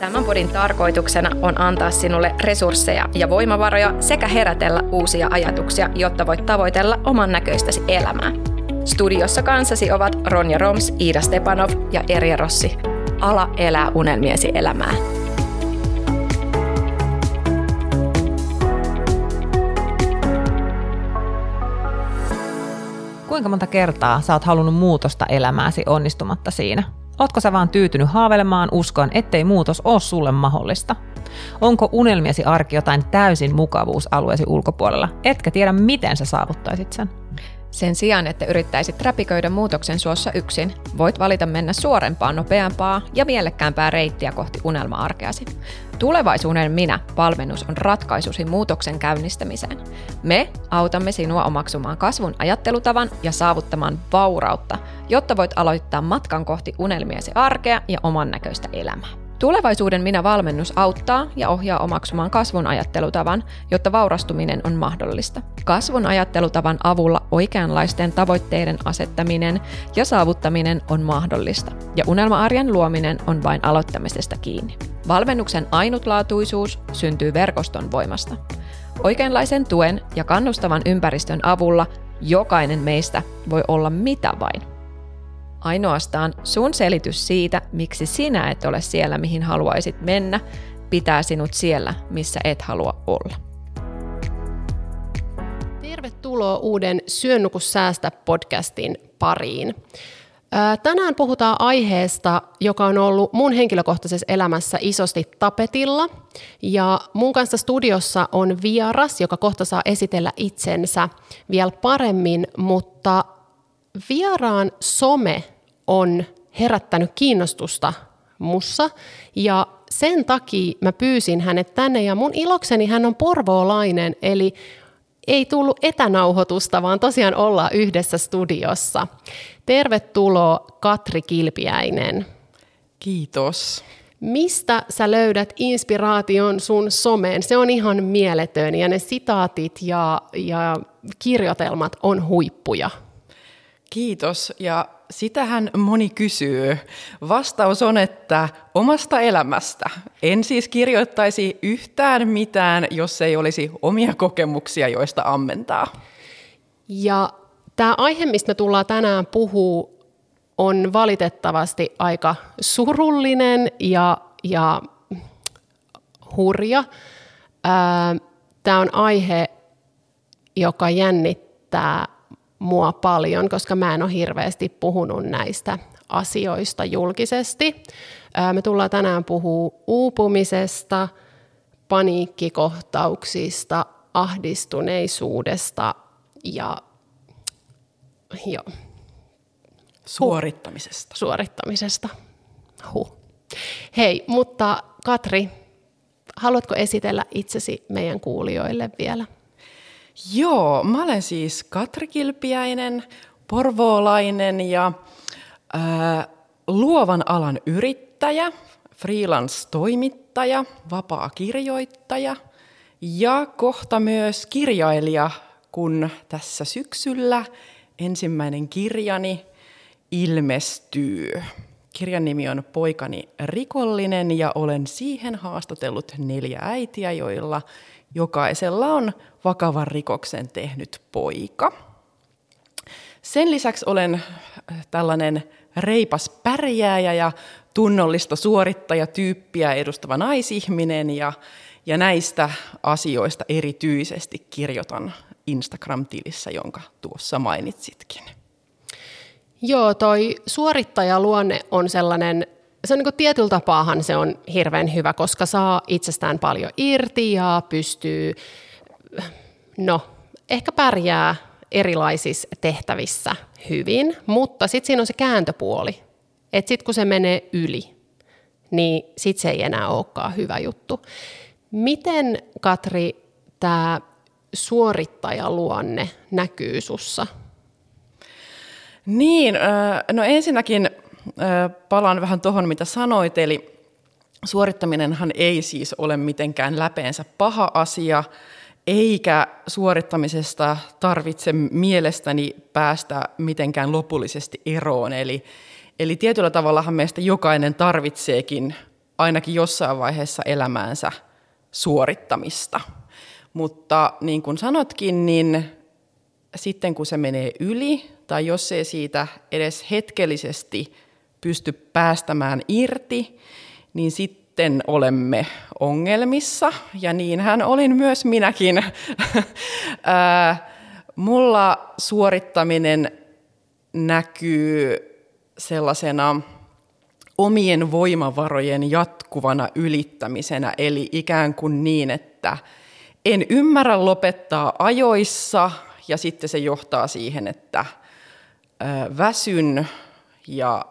Tämän podin tarkoituksena on antaa sinulle resursseja ja voimavaroja sekä herätellä uusia ajatuksia, jotta voit tavoitella oman näköistäsi elämää. Studiossa kanssasi ovat Ronja Roms, Iida Stepanov ja Erja Rossi. Ala elää unelmiesi elämää. Kuinka monta kertaa sä oot halunnut muutosta elämääsi onnistumatta siinä? Ootko sä vaan tyytynyt haavelemaan uskoon, ettei muutos ole sulle mahdollista? Onko unelmiesi arki jotain täysin mukavuusalueesi ulkopuolella, etkä tiedä miten sä saavuttaisit sen? Sen sijaan, että yrittäisit räpiköidä muutoksen suossa yksin, voit valita mennä suorempaa, nopeampaa ja mielekkäämpää reittiä kohti unelma-arkeasi. Tulevaisuuden minä valmennus on ratkaisusi muutoksen käynnistämiseen. Me autamme sinua omaksumaan kasvun ajattelutavan ja saavuttamaan vaurautta, jotta voit aloittaa matkan kohti unelmiesi arkea ja oman näköistä elämää. Tulevaisuuden minä-valmennus auttaa ja ohjaa omaksumaan kasvun ajattelutavan, jotta vaurastuminen on mahdollista. Kasvun ajattelutavan avulla oikeanlaisten tavoitteiden asettaminen ja saavuttaminen on mahdollista, ja unelma-arjen luominen on vain aloittamisesta kiinni. Valmennuksen ainutlaatuisuus syntyy verkoston voimasta. Oikeanlaisen tuen ja kannustavan ympäristön avulla jokainen meistä voi olla mitä vain Ainoastaan sun selitys siitä, miksi sinä et ole siellä, mihin haluaisit mennä, pitää sinut siellä, missä et halua olla. Tervetuloa uuden Syönnukus säästä podcastin pariin. Tänään puhutaan aiheesta, joka on ollut mun henkilökohtaisessa elämässä isosti tapetilla. Ja mun kanssa studiossa on vieras, joka kohta saa esitellä itsensä vielä paremmin, mutta vieraan some on herättänyt kiinnostusta mussa ja sen takia mä pyysin hänet tänne ja mun ilokseni hän on porvoolainen, eli ei tullut etänauhoitusta, vaan tosiaan ollaan yhdessä studiossa. Tervetuloa Katri Kilpiäinen. Kiitos. Mistä sä löydät inspiraation sun someen? Se on ihan mieletön ja ne sitaatit ja, ja kirjoitelmat on huippuja. Kiitos ja sitähän moni kysyy. Vastaus on, että omasta elämästä. En siis kirjoittaisi yhtään mitään, jos ei olisi omia kokemuksia, joista ammentaa. Ja tämä aihe, mistä me tullaan tänään puhuu, on valitettavasti aika surullinen ja, ja hurja. Tämä on aihe, joka jännittää mua paljon, koska mä en ole hirveästi puhunut näistä asioista julkisesti. Me tullaan tänään puhua uupumisesta, paniikkikohtauksista, ahdistuneisuudesta ja jo. Suorittamisesta. Suorittamisesta. Huh. Hei, mutta Katri, haluatko esitellä itsesi meidän kuulijoille vielä? Joo, mä olen siis Katri Kilpiäinen, porvoolainen ja ää, luovan alan yrittäjä, freelance-toimittaja, vapaa-kirjoittaja ja kohta myös kirjailija, kun tässä syksyllä ensimmäinen kirjani ilmestyy. Kirjan nimi on Poikani rikollinen ja olen siihen haastatellut neljä äitiä, joilla jokaisella on vakavan rikoksen tehnyt poika. Sen lisäksi olen äh, tällainen reipas pärjääjä ja tunnollista suorittajatyyppiä edustava naisihminen ja, ja näistä asioista erityisesti kirjoitan Instagram-tilissä, jonka tuossa mainitsitkin. Joo, toi suorittajaluonne on sellainen se on niin tietyllä tapaahan se on hirveän hyvä, koska saa itsestään paljon irti ja pystyy, no, ehkä pärjää erilaisissa tehtävissä hyvin, mutta sitten siinä on se kääntöpuoli, että sitten kun se menee yli, niin sitten se ei enää olekaan hyvä juttu. Miten, Katri, tämä suorittajaluonne näkyy sussa? Niin, no ensinnäkin palaan vähän tuohon, mitä sanoit, eli suorittaminenhan ei siis ole mitenkään läpeensä paha asia, eikä suorittamisesta tarvitse mielestäni päästä mitenkään lopullisesti eroon. Eli, eli tietyllä tavallahan meistä jokainen tarvitseekin ainakin jossain vaiheessa elämäänsä suorittamista. Mutta niin kuin sanotkin, niin sitten kun se menee yli, tai jos ei siitä edes hetkellisesti pysty päästämään irti, niin sitten olemme ongelmissa, ja niinhän olin myös minäkin. Mulla suorittaminen näkyy sellaisena omien voimavarojen jatkuvana ylittämisenä, eli ikään kuin niin, että en ymmärrä lopettaa ajoissa, ja sitten se johtaa siihen, että väsyn ja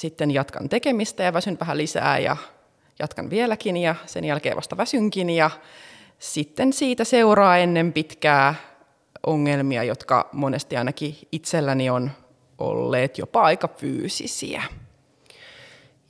sitten jatkan tekemistä ja väsyn vähän lisää ja jatkan vieläkin ja sen jälkeen vasta väsynkin ja sitten siitä seuraa ennen pitkää ongelmia, jotka monesti ainakin itselläni on olleet jopa aika fyysisiä.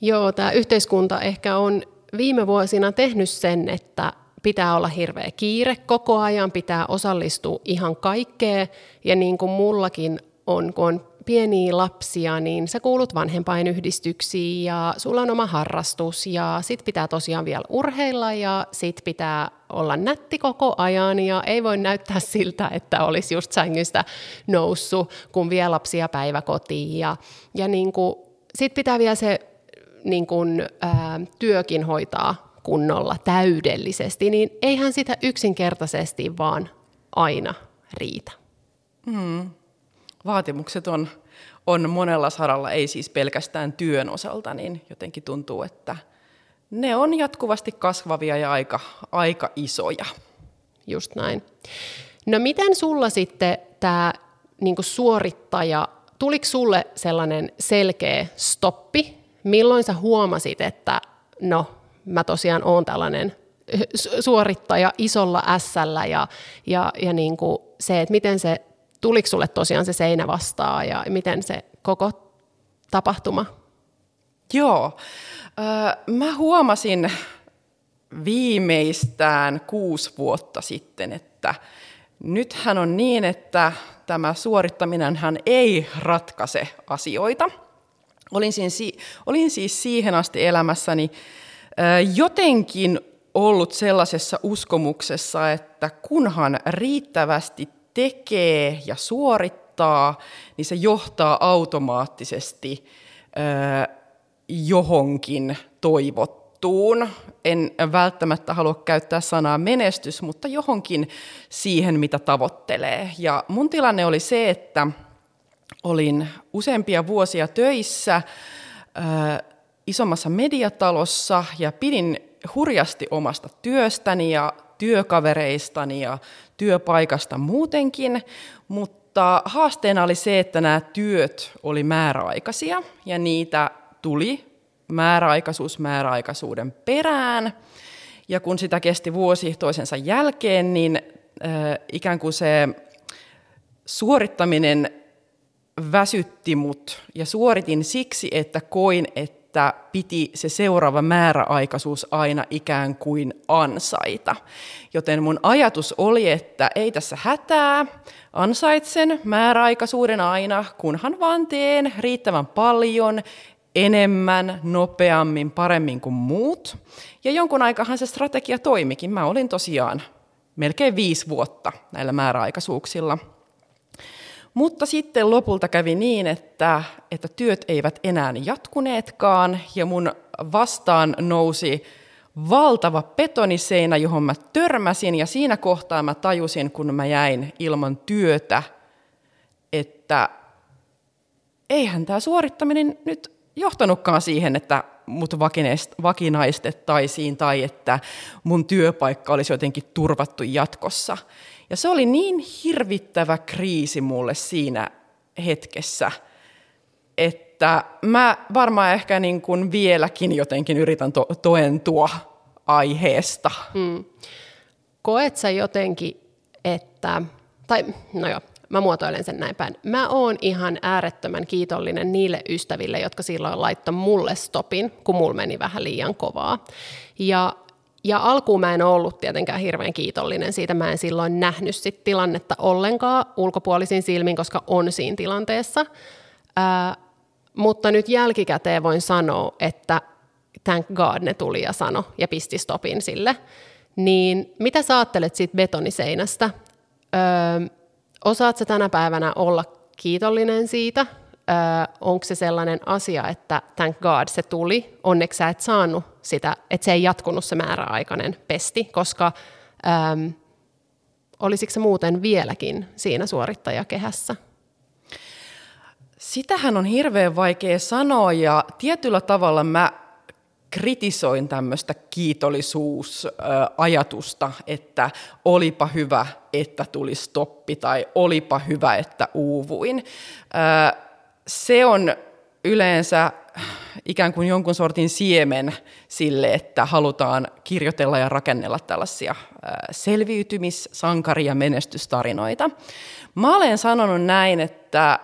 Joo, tämä yhteiskunta ehkä on viime vuosina tehnyt sen, että pitää olla hirveä kiire koko ajan, pitää osallistua ihan kaikkeen. Ja niin kuin mullakin on, kun on pieniä lapsia, niin sä kuulut vanhempainyhdistyksiin ja sulla on oma harrastus ja sit pitää tosiaan vielä urheilla ja sit pitää olla nätti koko ajan ja ei voi näyttää siltä, että olisi just sängystä noussut, kun vie lapsia päiväkotiin ja, ja niin kuin, sit pitää vielä se niin kuin, ää, työkin hoitaa kunnolla täydellisesti, niin eihän sitä yksinkertaisesti vaan aina riitä. Hmm. Vaatimukset on, on monella saralla, ei siis pelkästään työn osalta, niin jotenkin tuntuu, että ne on jatkuvasti kasvavia ja aika, aika isoja. Just näin. No miten sulla sitten tämä niin suorittaja, tuliko sulle sellainen selkeä stoppi? Milloin sä huomasit, että no mä tosiaan oon tällainen suorittaja isolla s ja, ja, ja niin se, että miten se, tuliko sulle tosiaan se seinä vastaan ja miten se koko tapahtuma? Joo, mä huomasin viimeistään kuusi vuotta sitten, että nythän on niin, että tämä suorittaminen hän ei ratkaise asioita. Olin siis, olin siis siihen asti elämässäni jotenkin ollut sellaisessa uskomuksessa, että kunhan riittävästi tekee ja suorittaa, niin se johtaa automaattisesti johonkin toivottuun. En välttämättä halua käyttää sanaa menestys, mutta johonkin siihen, mitä tavoittelee. Ja mun tilanne oli se, että olin useampia vuosia töissä isommassa mediatalossa ja pidin hurjasti omasta työstäni ja työkavereistani ja työpaikasta muutenkin, mutta haasteena oli se, että nämä työt oli määräaikaisia ja niitä tuli määräaikaisuus määräaikaisuuden perään. Ja kun sitä kesti vuosi toisensa jälkeen, niin äh, ikään kuin se suorittaminen väsytti mut ja suoritin siksi, että koin, että että piti se seuraava määräaikaisuus aina ikään kuin ansaita. Joten mun ajatus oli, että ei tässä hätää, ansaitsen määräaikaisuuden aina, kunhan vaan teen riittävän paljon, enemmän, nopeammin, paremmin kuin muut. Ja jonkun aikahan se strategia toimikin. Mä olin tosiaan melkein viisi vuotta näillä määräaikaisuuksilla – mutta sitten lopulta kävi niin, että, että työt eivät enää jatkuneetkaan ja mun vastaan nousi valtava betoniseinä, johon mä törmäsin ja siinä kohtaa mä tajusin, kun mä jäin ilman työtä, että eihän tämä suorittaminen nyt johtanutkaan siihen, että mut vakinaistettaisiin tai että mun työpaikka olisi jotenkin turvattu jatkossa. Ja se oli niin hirvittävä kriisi mulle siinä hetkessä, että mä varmaan ehkä niin kuin vieläkin jotenkin yritän to- toentua aiheesta. Hmm. Koet sä jotenkin, että, tai no joo, mä muotoilen sen näin päin. Mä oon ihan äärettömän kiitollinen niille ystäville, jotka silloin laittoi mulle stopin, kun mulla meni vähän liian kovaa. Ja ja alkuun mä en ollut tietenkään hirveän kiitollinen siitä. Mä en silloin nähnyt sit tilannetta ollenkaan ulkopuolisin silmin, koska on siinä tilanteessa. Ää, mutta nyt jälkikäteen voin sanoa, että thank God ne tuli ja sano ja pisti stopin sille. Niin mitä sä ajattelet siitä betoniseinästä? Öö, osaat sä tänä päivänä olla kiitollinen siitä? Öö, onko se sellainen asia, että thank God se tuli, onneksi sä et saanut sitä, että se ei jatkunut se määräaikainen pesti, koska öö, olisiko se muuten vieläkin siinä suorittajakehässä? Sitähän on hirveän vaikea sanoa ja tietyllä tavalla mä kritisoin tämmöistä kiitollisuusajatusta, että olipa hyvä, että tuli stoppi tai olipa hyvä, että uuvuin. Se on yleensä ikään kuin jonkun sortin siemen sille, että halutaan kirjoitella ja rakennella tällaisia selviytymis-, sankari- ja menestystarinoita. Mä olen sanonut näin, että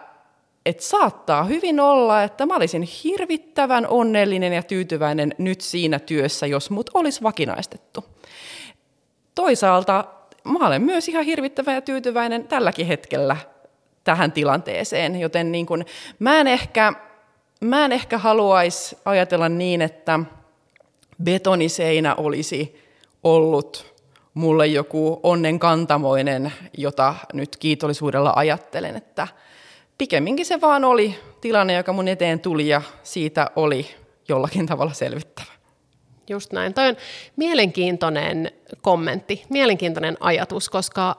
että saattaa hyvin olla, että mä olisin hirvittävän onnellinen ja tyytyväinen nyt siinä työssä, jos mut olisi vakinaistettu. Toisaalta mä olen myös ihan hirvittävän ja tyytyväinen tälläkin hetkellä tähän tilanteeseen, joten niin kun, mä, en ehkä, mä en ehkä haluaisi ajatella niin, että betoniseinä olisi ollut mulle joku onnen kantamoinen, jota nyt kiitollisuudella ajattelen, että – pikemminkin se vaan oli tilanne, joka mun eteen tuli ja siitä oli jollakin tavalla selvittävä. Just näin. Toi on mielenkiintoinen kommentti, mielenkiintoinen ajatus, koska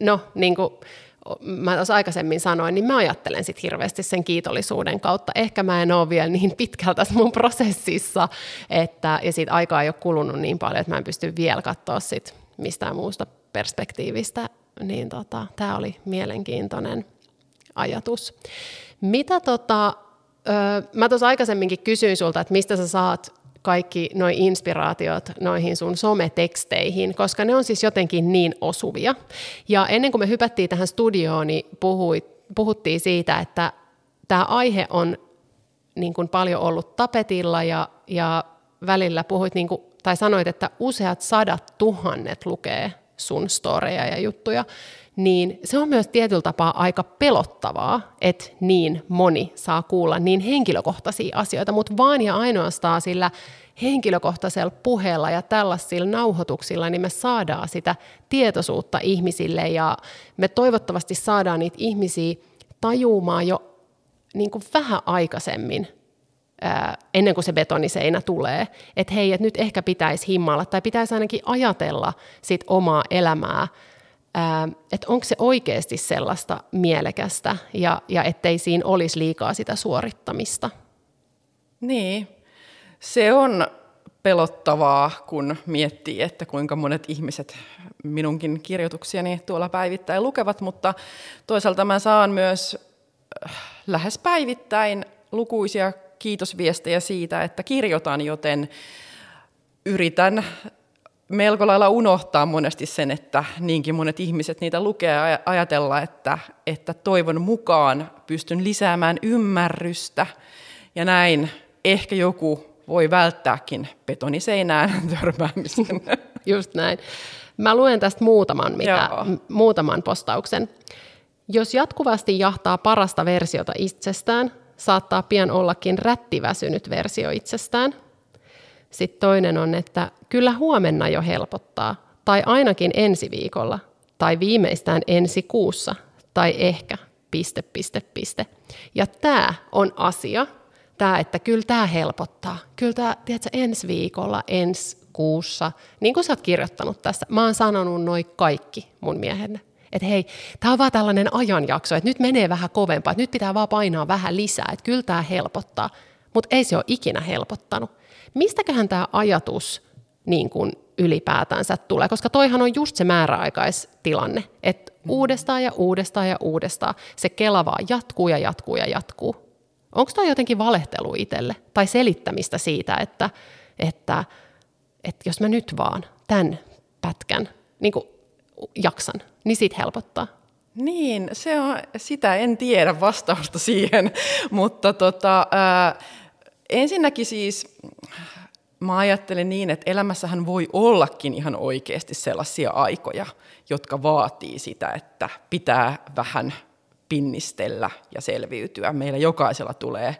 no niin kuin mä tuossa aikaisemmin sanoin, niin mä ajattelen sit hirveästi sen kiitollisuuden kautta. Ehkä mä en ole vielä niin pitkältä tässä mun prosessissa, että, ja siitä aikaa ei ole kulunut niin paljon, että mä en pysty vielä katsoa sit mistään muusta perspektiivistä. Niin tota, tämä oli mielenkiintoinen ajatus. Mitä tota, mä tuossa aikaisemminkin kysyin sulta, että mistä sä saat kaikki nuo inspiraatiot noihin sun someteksteihin, koska ne on siis jotenkin niin osuvia. Ja ennen kuin me hypättiin tähän studioon, niin puhuit, puhuttiin siitä, että tämä aihe on niin kuin paljon ollut tapetilla ja, ja välillä puhuit, niin kuin, tai sanoit, että useat sadat tuhannet lukee sun storeja ja juttuja niin se on myös tietyllä tapaa aika pelottavaa, että niin moni saa kuulla niin henkilökohtaisia asioita, mutta vaan ja ainoastaan sillä henkilökohtaisella puheella ja tällaisilla nauhoituksilla, niin me saadaan sitä tietoisuutta ihmisille ja me toivottavasti saadaan niitä ihmisiä tajumaan jo niin kuin vähän aikaisemmin ennen kuin se betoniseinä tulee, että hei, että nyt ehkä pitäisi himmalla tai pitäisi ainakin ajatella sit omaa elämää että onko se oikeasti sellaista mielekästä ja, ja ettei siinä olisi liikaa sitä suorittamista. Niin, se on pelottavaa, kun miettii, että kuinka monet ihmiset minunkin kirjoituksiani tuolla päivittäin lukevat, mutta toisaalta mä saan myös äh, lähes päivittäin lukuisia kiitosviestejä siitä, että kirjoitan, joten yritän melko lailla unohtaa monesti sen, että niinkin monet ihmiset niitä lukee ja ajatella, että, että toivon mukaan pystyn lisäämään ymmärrystä ja näin ehkä joku voi välttääkin betoniseinään törmäämisen. Just näin. Mä luen tästä muutaman, mitä, muutaman postauksen. Jos jatkuvasti jahtaa parasta versiota itsestään, saattaa pian ollakin rättiväsynyt versio itsestään – sitten toinen on, että kyllä huomenna jo helpottaa, tai ainakin ensi viikolla, tai viimeistään ensi kuussa, tai ehkä, piste, piste, piste. Ja tämä on asia, tämä, että kyllä tämä helpottaa. Kyllä tämä, tiedätkö, ensi viikolla, ensi kuussa, niin kuin sä oot kirjoittanut tässä, mä oon sanonut noin kaikki mun miehenne. Että hei, tämä on vaan tällainen ajanjakso, että nyt menee vähän kovempaa, että nyt pitää vaan painaa vähän lisää, että kyllä tämä helpottaa. Mutta ei se ole ikinä helpottanut. Mistäköhän tämä ajatus niin kuin ylipäätänsä tulee, koska toihan on just se määräaikaistilanne, että mm. uudestaan ja uudestaan ja uudestaan se kela vaan jatkuu ja jatkuu ja jatkuu. Onko toi jotenkin valehtelu itselle tai selittämistä siitä, että, että, että jos mä nyt vaan tämän pätkän niin kuin jaksan, niin siitä helpottaa? Niin, se on, sitä en tiedä vastausta siihen, mutta tota, ää, ensinnäkin siis mä ajattelen niin, että elämässähän voi ollakin ihan oikeasti sellaisia aikoja, jotka vaatii sitä, että pitää vähän pinnistellä ja selviytyä. Meillä jokaisella tulee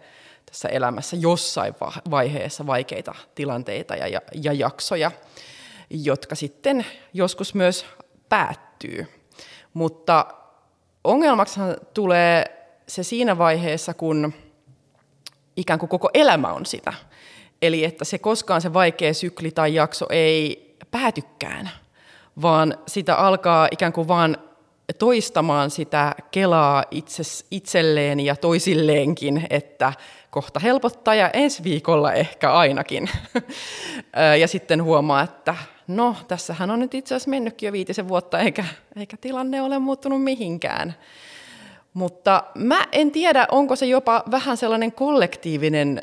tässä elämässä jossain vaiheessa vaikeita tilanteita ja, ja, ja jaksoja, jotka sitten joskus myös päättyy. Mutta ongelmaksi tulee se siinä vaiheessa, kun ikään kuin koko elämä on sitä. Eli että se koskaan se vaikea sykli tai jakso ei päätykään, vaan sitä alkaa ikään kuin vaan toistamaan sitä kelaa itses, itselleen ja toisilleenkin, että kohta helpottaa ja ensi viikolla ehkä ainakin. ja sitten huomaa, että no, tässähän on nyt itse asiassa mennytkin jo viitisen vuotta, eikä, eikä tilanne ole muuttunut mihinkään. Mutta mä en tiedä, onko se jopa vähän sellainen kollektiivinen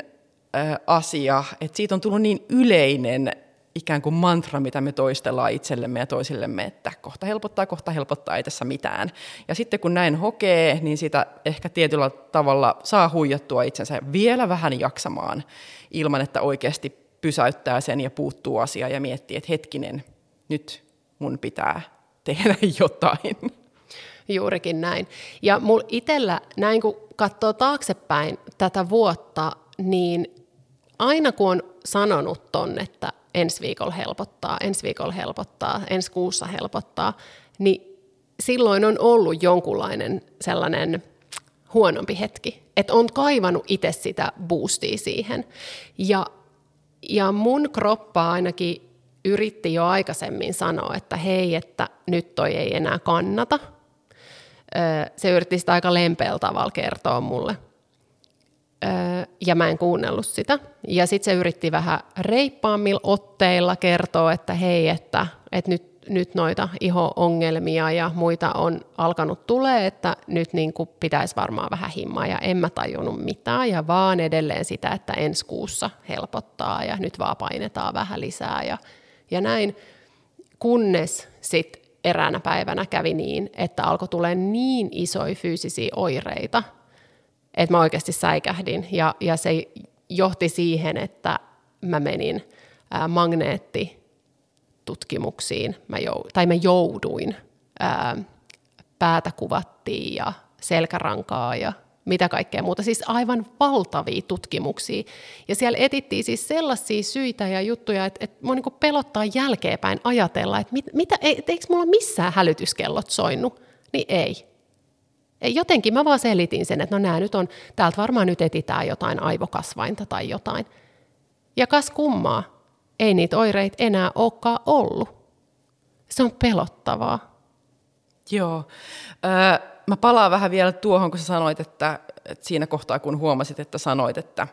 asia, että siitä on tullut niin yleinen ikään kuin mantra, mitä me toistellaan itsellemme ja toisillemme, että kohta helpottaa, kohta helpottaa, ei tässä mitään. Ja sitten kun näin hokee, niin sitä ehkä tietyllä tavalla saa huijattua itsensä vielä vähän jaksamaan ilman, että oikeasti pysäyttää sen ja puuttuu asiaan ja miettii, että hetkinen, nyt mun pitää tehdä jotain. Juurikin näin. Ja mulla itsellä, näin kun katsoo taaksepäin tätä vuotta, niin aina kun on sanonut ton, että ensi viikolla helpottaa, ensi viikolla helpottaa, ensi kuussa helpottaa, niin silloin on ollut jonkunlainen sellainen huonompi hetki. Että on kaivannut itse sitä boostia siihen. Ja, ja mun kroppa ainakin yritti jo aikaisemmin sanoa, että hei, että nyt toi ei enää kannata. Se yritti sitä aika lempeällä tavalla kertoa mulle – ja mä en kuunnellut sitä. Ja sitten se yritti vähän reippaammilla otteilla kertoa, että hei, että, että nyt, nyt noita iho-ongelmia ja muita on alkanut tulee, että nyt niin kuin pitäisi varmaan vähän himmaa ja en mä tajunnut mitään ja vaan edelleen sitä, että ensi kuussa helpottaa ja nyt vaan painetaan vähän lisää ja, ja näin, kunnes sitten eräänä päivänä kävi niin, että alkoi tulee niin isoja fyysisiä oireita – että mä oikeasti säikähdin. Ja, ja se johti siihen, että mä menin ää, magneettitutkimuksiin, mä jou, tai mä jouduin. Ää, päätä kuvattiin ja selkärankaa ja mitä kaikkea muuta. Siis aivan valtavia tutkimuksia. Ja siellä etittiin siis sellaisia syitä ja juttuja, että, että mua niin pelottaa jälkeenpäin ajatella, että mit, mitä, eikö mulla missään hälytyskellot soinut? Niin ei. Jotenkin mä vaan selitin sen, että no nää nyt on, täältä varmaan nyt etitään jotain aivokasvainta tai jotain. Ja kas kummaa, ei niitä oireita enää olekaan ollut. Se on pelottavaa. Joo. Öö, mä palaan vähän vielä tuohon, kun sä sanoit, että, että siinä kohtaa, kun huomasit, että sanoit, että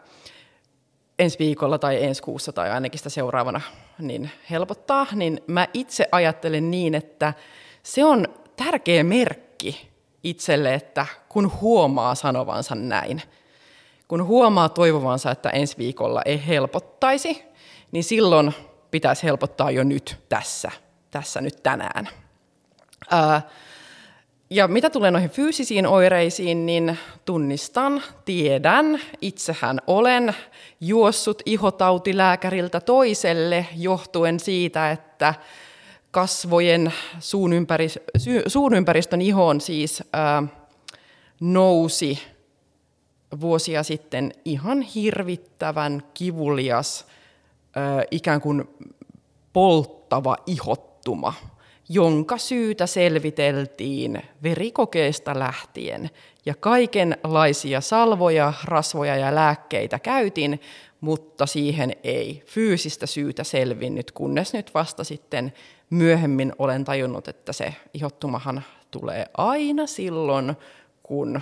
ensi viikolla tai ensi kuussa tai ainakin sitä seuraavana niin helpottaa, niin mä itse ajattelen niin, että se on tärkeä merkki itselle, että kun huomaa sanovansa näin, kun huomaa toivovansa, että ensi viikolla ei helpottaisi, niin silloin pitäisi helpottaa jo nyt tässä, tässä nyt tänään. Ää, ja mitä tulee noihin fyysisiin oireisiin, niin tunnistan, tiedän, itsehän olen juossut ihotautilääkäriltä toiselle johtuen siitä, että kasvojen suun, ympäris, suun ympäristön ihoon siis ää, nousi vuosia sitten ihan hirvittävän kivulias, ää, ikään kuin polttava ihottuma, jonka syytä selviteltiin verikokeesta lähtien. Ja kaikenlaisia salvoja, rasvoja ja lääkkeitä käytin, mutta siihen ei fyysistä syytä selvinnyt, kunnes nyt vasta sitten myöhemmin olen tajunnut, että se ihottumahan tulee aina silloin, kun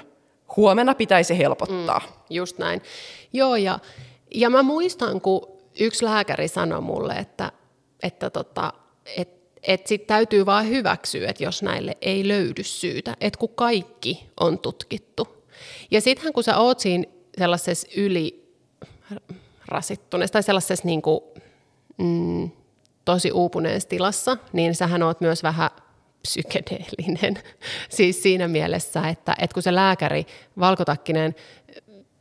huomenna pitäisi helpottaa. Mm, just näin. Joo, ja, ja mä muistan, kun yksi lääkäri sanoi mulle, että, että tota, et, et sit täytyy vaan hyväksyä, että jos näille ei löydy syytä, että kun kaikki on tutkittu. Ja sittenhän kun sä oot siinä sellaisessa yli rasittuneessa tai sellaisessa niin kuin, mm, tosi uupuneessa tilassa, niin sähän oot myös vähän psykedeellinen. siis siinä mielessä, että, että kun se lääkäri, valkotakkinen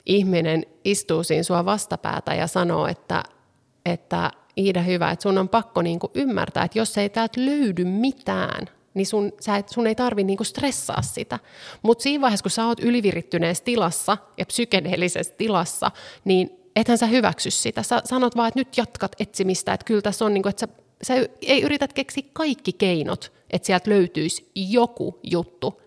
ihminen istuu siinä sua vastapäätä ja sanoo, että, että Iida hyvä, että sun on pakko niin kuin ymmärtää, että jos ei täältä löydy mitään, niin sun, sä et, sun ei tarvi niinku stressaa sitä. Mutta siinä vaiheessa, kun sä oot ylivirittyneessä tilassa ja psykedeellisessä tilassa, niin ethän sä hyväksy sitä. Sä sanot vaan, että nyt jatkat etsimistä, että kyllä tässä on, niinku, että sä, sä ei yrität keksiä kaikki keinot, että sieltä löytyisi joku juttu,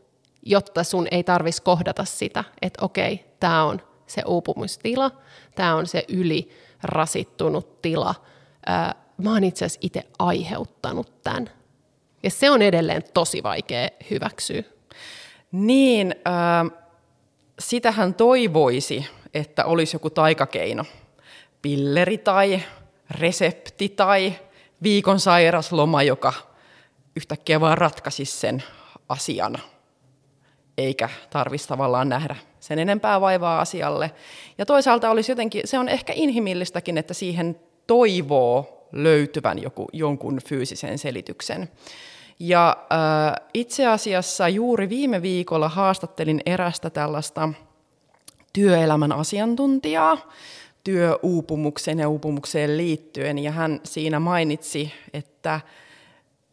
jotta sun ei tarvitsisi kohdata sitä, että okei, tämä on se uupumustila, tämä on se ylirasittunut tila. Mä oon itse asiassa itse aiheuttanut tämän. Ja se on edelleen tosi vaikea hyväksyä. Niin, äh, sitähän toivoisi, että olisi joku taikakeino. Pilleri tai resepti tai viikon sairasloma, joka yhtäkkiä vaan ratkaisisi sen asian, eikä tarvitsisi tavallaan nähdä sen enempää vaivaa asialle. Ja toisaalta olisi jotenkin, se on ehkä inhimillistäkin, että siihen toivoo löytyvän joku, jonkun fyysisen selityksen. Ja äh, itse asiassa juuri viime viikolla haastattelin erästä tällaista työelämän asiantuntijaa työuupumukseen ja uupumukseen liittyen, ja hän siinä mainitsi, että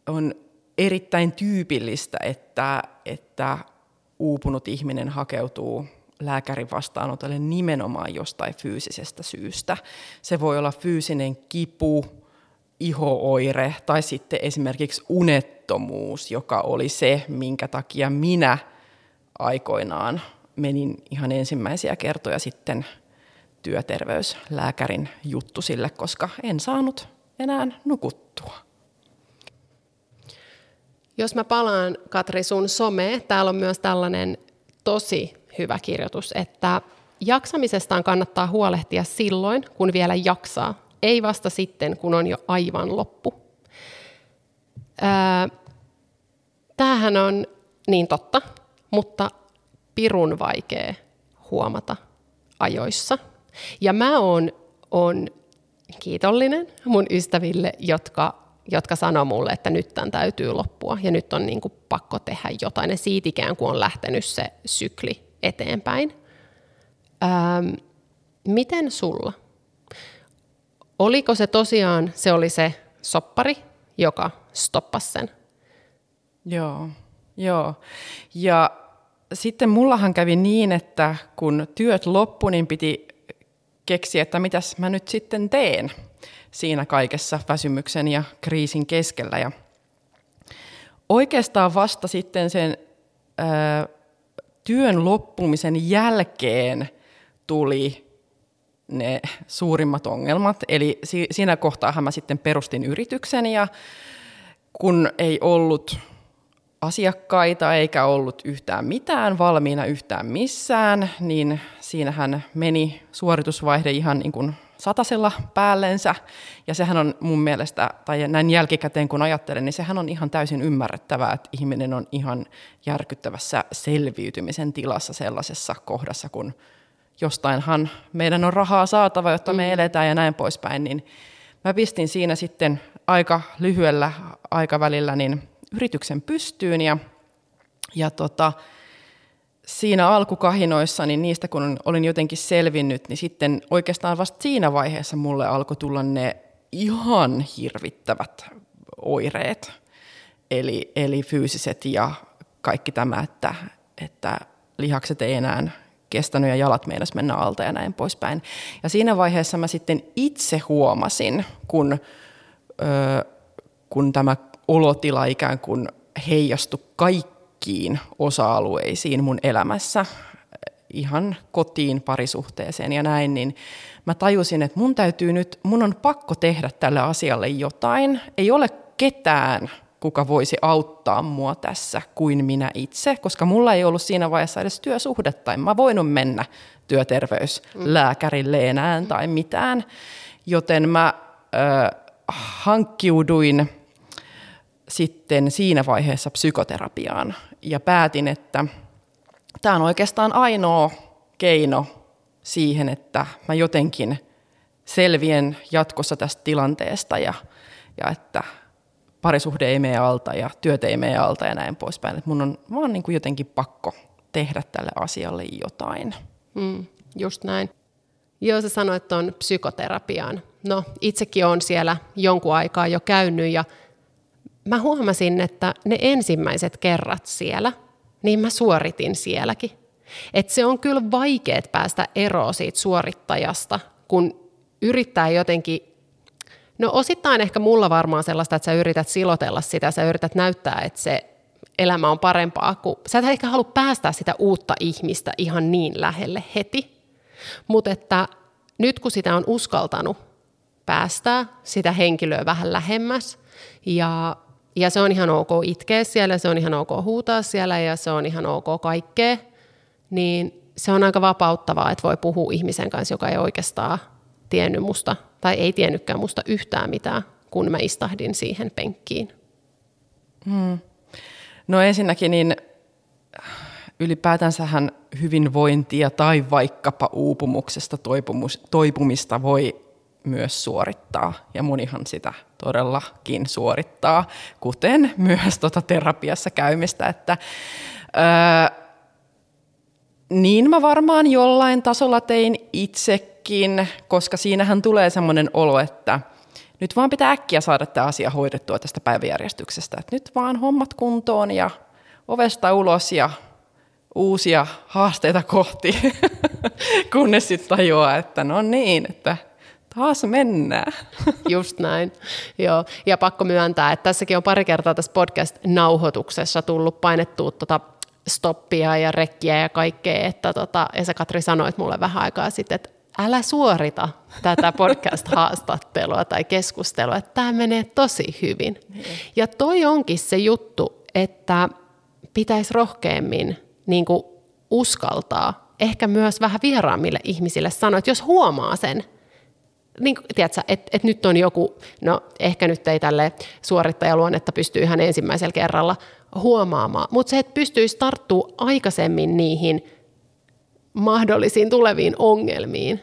on erittäin tyypillistä, että, että uupunut ihminen hakeutuu lääkärin vastaanotolle nimenomaan jostain fyysisestä syystä. Se voi olla fyysinen kipu, ihooire tai sitten esimerkiksi unettomuus, joka oli se, minkä takia minä aikoinaan menin ihan ensimmäisiä kertoja sitten työterveyslääkärin juttu sille, koska en saanut enää nukuttua. Jos mä palaan, Katri, sun some, täällä on myös tällainen tosi hyvä kirjoitus, että jaksamisestaan kannattaa huolehtia silloin, kun vielä jaksaa, ei vasta sitten, kun on jo aivan loppu. tämähän on niin totta, mutta pirun vaikea huomata ajoissa. Ja mä oon, oon kiitollinen mun ystäville, jotka, jotka sanoo mulle, että nyt tämän täytyy loppua ja nyt on niin kuin pakko tehdä jotain. Ja siitä ikään kuin on lähtenyt se sykli eteenpäin. Ähm, miten sulla? Oliko se tosiaan, se oli se soppari, joka stoppasi sen? Joo, joo. Ja sitten mullahan kävi niin, että kun työt loppu, niin piti keksiä, että mitäs mä nyt sitten teen siinä kaikessa väsymyksen ja kriisin keskellä. Ja oikeastaan vasta sitten sen työn loppumisen jälkeen tuli ne suurimmat ongelmat. Eli si- siinä kohtaa mä sitten perustin yrityksen ja kun ei ollut asiakkaita eikä ollut yhtään mitään valmiina yhtään missään, niin siinähän meni suoritusvaihde ihan niin kuin satasella päällensä. Ja sehän on mun mielestä, tai näin jälkikäteen kun ajattelen, niin sehän on ihan täysin ymmärrettävää, että ihminen on ihan järkyttävässä selviytymisen tilassa sellaisessa kohdassa, kun jostainhan meidän on rahaa saatava, jotta me mm. eletään ja näin poispäin, niin mä pistin siinä sitten aika lyhyellä aikavälillä niin yrityksen pystyyn ja, ja tota, siinä alkukahinoissa, niin niistä kun olin jotenkin selvinnyt, niin sitten oikeastaan vasta siinä vaiheessa mulle alkoi tulla ne ihan hirvittävät oireet, eli, eli fyysiset ja kaikki tämä, että, että lihakset ei enää kestänyt ja jalat meinas mennä alta ja näin poispäin. Ja siinä vaiheessa mä sitten itse huomasin, kun, kun tämä olotila ikään kuin heijastui kaikkiin osa-alueisiin mun elämässä, ihan kotiin, parisuhteeseen ja näin, niin mä tajusin, että mun täytyy nyt, mun on pakko tehdä tälle asialle jotain. Ei ole ketään, kuka voisi auttaa mua tässä kuin minä itse, koska mulla ei ollut siinä vaiheessa edes työsuhdetta. En mä voinut mennä työterveyslääkärille enää tai mitään. Joten mä ö, hankkiuduin sitten siinä vaiheessa psykoterapiaan ja päätin, että tämä on oikeastaan ainoa keino siihen, että mä jotenkin selvien jatkossa tästä tilanteesta ja, ja että parisuhde ei mene alta ja työt ei mene alta ja näin poispäin. Että mun on vaan niin kuin jotenkin pakko tehdä tälle asialle jotain. Mm, just näin. Joo, sä sanoit tuon psykoterapiaan. No, itsekin olen siellä jonkun aikaa jo käynyt ja mä huomasin, että ne ensimmäiset kerrat siellä, niin mä suoritin sielläkin. Et se on kyllä vaikeet päästä eroon siitä suorittajasta, kun yrittää jotenkin No osittain ehkä mulla varmaan sellaista, että sä yrität silotella sitä, sä yrität näyttää, että se elämä on parempaa, kun sä et ehkä halua päästää sitä uutta ihmistä ihan niin lähelle heti. Mutta että nyt kun sitä on uskaltanut päästää sitä henkilöä vähän lähemmäs ja, ja se on ihan ok itkeä siellä, se on ihan ok huutaa siellä ja se on ihan ok kaikkea, niin se on aika vapauttavaa, että voi puhua ihmisen kanssa, joka ei oikeastaan tiennyt musta tai ei tiennytkään musta yhtään mitään, kun mä istahdin siihen penkkiin. Hmm. No ensinnäkin niin ylipäätänsähän hyvinvointia tai vaikkapa uupumuksesta toipumus, toipumista voi myös suorittaa, ja monihan sitä todellakin suorittaa, kuten myös tuota terapiassa käymistä, että öö, niin mä varmaan jollain tasolla tein itsekin, koska siinähän tulee semmoinen olo, että nyt vaan pitää äkkiä saada tämä asia hoidettua tästä päiväjärjestyksestä. Että nyt vaan hommat kuntoon ja ovesta ulos ja uusia haasteita kohti, kunnes sitten tajuaa, että no niin, että taas mennään. Just näin. Joo. Ja pakko myöntää, että tässäkin on pari kertaa tässä podcast-nauhoituksessa tullut painettua tuota stoppia ja rekkiä ja kaikkea, että tota, Esa-Katri sanoi että mulle vähän aikaa sitten, että älä suorita tätä podcast-haastattelua tai keskustelua, että tämä menee tosi hyvin. Ja toi onkin se juttu, että pitäisi rohkeammin niin kuin uskaltaa, ehkä myös vähän vieraammille ihmisille sanoa, että jos huomaa sen, niin, että, että nyt on joku, no ehkä nyt ei tälle suorittajaluonnetta pysty ihan ensimmäisellä kerralla huomaamaan, mutta se, että pystyisi tarttua aikaisemmin niihin mahdollisiin tuleviin ongelmiin,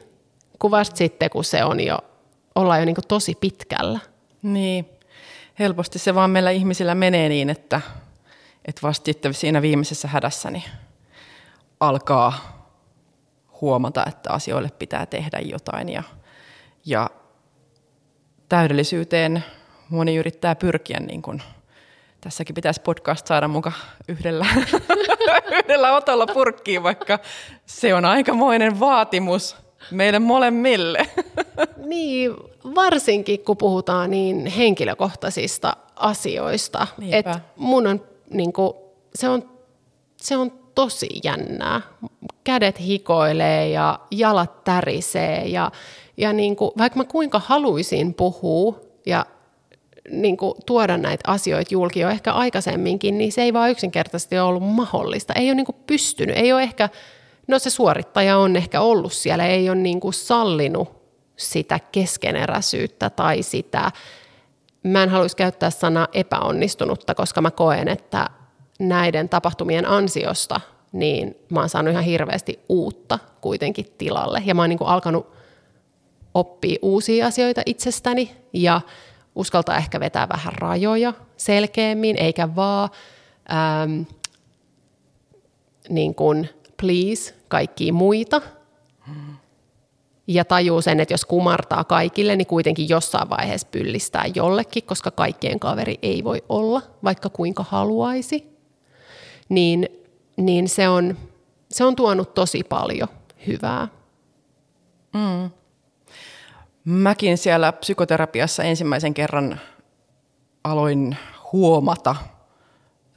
kuin vasta sitten, kun se on jo, ollaan jo niin tosi pitkällä. Niin, helposti se vaan meillä ihmisillä menee niin, että, että vasta sitten siinä viimeisessä hädässä niin alkaa huomata, että asioille pitää tehdä jotain ja, ja täydellisyyteen moni yrittää pyrkiä niin kuin tässäkin pitäisi podcast saada muka yhdellä, yhdellä otolla purkkiin, vaikka se on aikamoinen vaatimus meille molemmille. niin, varsinkin kun puhutaan niin henkilökohtaisista asioista. että mun on, niin kuin, se, on, se on tosi jännää. Kädet hikoilee ja jalat tärisee ja, ja niin kuin, vaikka mä kuinka haluaisin puhua ja niin kuin, tuoda näitä asioita julki jo ehkä aikaisemminkin, niin se ei vaan yksinkertaisesti ole ollut mahdollista. Ei ole niin kuin, pystynyt, ei ole ehkä, no se suorittaja on ehkä ollut siellä, ei ole niin kuin, sallinut sitä keskeneräisyyttä tai sitä, mä en haluaisi käyttää sanaa epäonnistunutta, koska mä koen, että näiden tapahtumien ansiosta niin mä oon saanut ihan hirveästi uutta kuitenkin tilalle. Ja mä oon niin kuin alkanut oppia uusia asioita itsestäni ja uskaltaa ehkä vetää vähän rajoja selkeämmin, eikä vaan ähm, niin kuin please kaikkia muita. Ja tajuu sen, että jos kumartaa kaikille, niin kuitenkin jossain vaiheessa pyllistää jollekin, koska kaikkien kaveri ei voi olla, vaikka kuinka haluaisi. Niin, niin se, on, se on tuonut tosi paljon hyvää. Mm. Mäkin siellä psykoterapiassa ensimmäisen kerran aloin huomata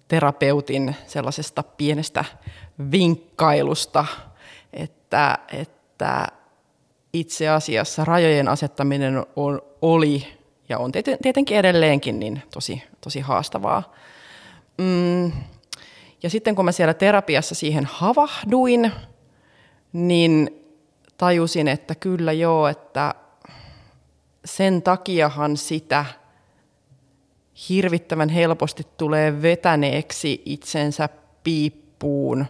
terapeutin sellaisesta pienestä vinkkailusta, että, että itse asiassa rajojen asettaminen on, oli ja on tietenkin edelleenkin niin tosi, tosi haastavaa. Mm, ja sitten kun mä siellä terapiassa siihen havahduin, niin tajusin, että kyllä joo, että sen takiahan sitä hirvittävän helposti tulee vetäneeksi itsensä piippuun,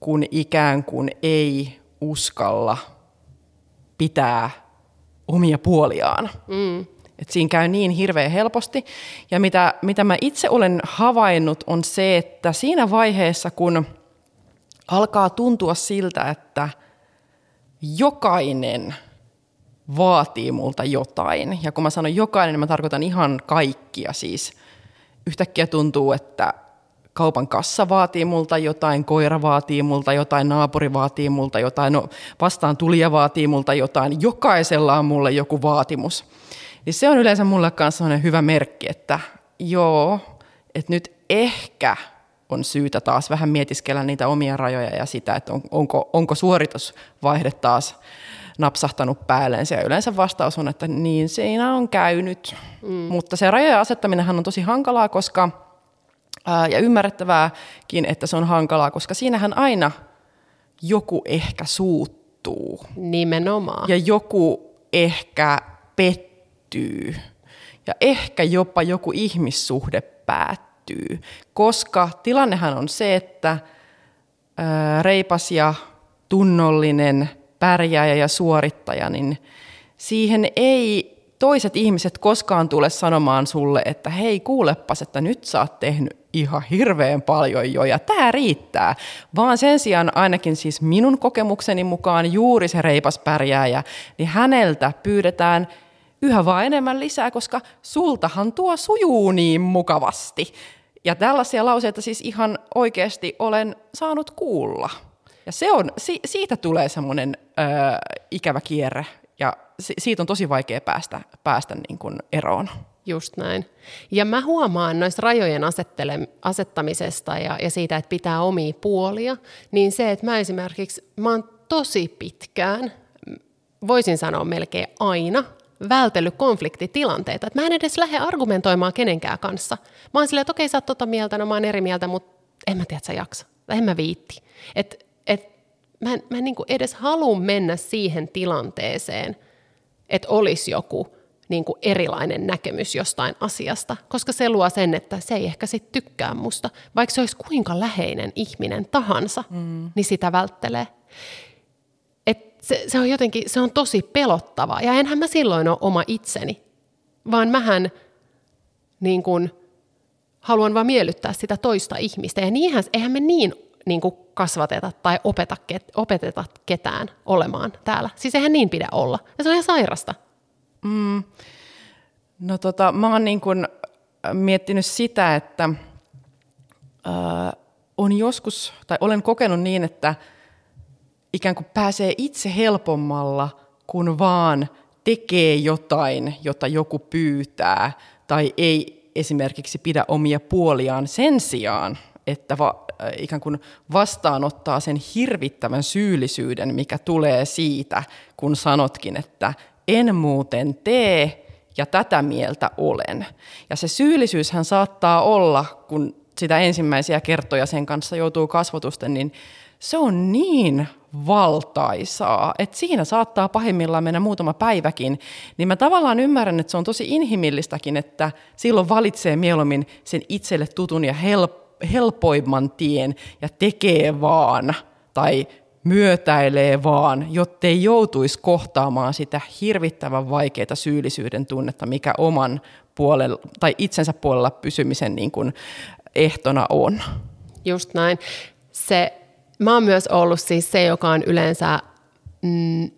kun ikään kuin ei uskalla pitää omia puoliaan. Mm. Et siinä käy niin hirveän helposti. Ja mitä, mitä mä itse olen havainnut on se, että siinä vaiheessa, kun alkaa tuntua siltä, että jokainen – vaatii multa jotain. Ja kun mä sanon jokainen, niin mä tarkoitan ihan kaikkia siis. yhtäkkiä tuntuu, että kaupan kassa vaatii multa jotain, koira vaatii multa jotain, naapuri vaatii multa jotain, no vastaan tulija vaatii multa jotain, jokaisella on mulle joku vaatimus. Niin se on yleensä mulle kanssa hyvä merkki, että joo, että nyt ehkä on syytä taas vähän mietiskellä niitä omia rajoja ja sitä, että on, onko, onko suoritusvaihde taas napsahtanut päälleen. Ja yleensä vastaus on, että niin siinä on käynyt. Mm. Mutta se rajojen asettaminen on tosi hankalaa, koska, ää, ja ymmärrettävääkin, että se on hankalaa, koska siinähän aina joku ehkä suuttuu. Nimenomaan. Ja joku ehkä pettyy. Ja ehkä jopa joku ihmissuhde päättyy. Koska tilannehan on se, että ää, reipas ja tunnollinen pärjääjä ja suorittaja, niin siihen ei toiset ihmiset koskaan tule sanomaan sulle, että hei kuulepas, että nyt sä oot tehnyt ihan hirveän paljon jo ja tämä riittää. Vaan sen sijaan ainakin siis minun kokemukseni mukaan juuri se reipas pärjääjä, niin häneltä pyydetään yhä vaan enemmän lisää, koska sultahan tuo sujuu niin mukavasti. Ja tällaisia lauseita siis ihan oikeasti olen saanut kuulla. Ja se on, si, siitä tulee semmoinen ikävä kierre ja si, siitä on tosi vaikea päästä, päästä niin kuin eroon. Just näin. Ja mä huomaan noista rajojen asettamisesta ja, ja siitä, että pitää omia puolia, niin se, että mä esimerkiksi, mä oon tosi pitkään, voisin sanoa melkein aina, vältellyt konfliktitilanteita. Että mä en edes lähde argumentoimaan kenenkään kanssa. Mä oon silleen, että okei, sä oot tota mieltä, no mä oon eri mieltä, mutta en mä tiedä, että sä jaksa. Tai en mä viitti. Et mä en, mä en niin kuin edes halua mennä siihen tilanteeseen, että olisi joku niin kuin erilainen näkemys jostain asiasta, koska se luo sen, että se ei ehkä sitten tykkää musta, vaikka se olisi kuinka läheinen ihminen tahansa, mm. niin sitä välttelee. Et se, se on jotenkin, se on tosi pelottava, ja enhän mä silloin ole oma itseni, vaan mähän niin kuin, haluan vaan miellyttää sitä toista ihmistä, ja niinhän, eihän me niin niin kuin kasvateta tai opeta, opeteta ketään olemaan täällä. Siis eihän niin pidä olla. Ja se on ihan sairasta. Mm. No tota, mä oon niin kuin äh, miettinyt sitä, että äh, on joskus, tai olen kokenut niin, että ikään kuin pääsee itse helpommalla, kun vaan tekee jotain, jota joku pyytää, tai ei esimerkiksi pidä omia puoliaan sen sijaan, että va, äh, ikään kuin vastaanottaa sen hirvittävän syyllisyyden, mikä tulee siitä, kun sanotkin, että en muuten tee ja tätä mieltä olen. Ja se syyllisyyshän saattaa olla, kun sitä ensimmäisiä kertoja sen kanssa joutuu kasvotusten, niin se on niin valtaisaa, että siinä saattaa pahimmillaan mennä muutama päiväkin, niin mä tavallaan ymmärrän, että se on tosi inhimillistäkin, että silloin valitsee mieluummin sen itselle tutun ja helppo helpoimman tien ja tekee vaan tai myötäilee vaan, jottei joutuisi kohtaamaan sitä hirvittävän vaikeaa syyllisyyden tunnetta, mikä oman puolella tai itsensä puolella pysymisen niin kuin ehtona on. Just näin. Se, mä oon myös ollut siis se, joka on yleensä, mm,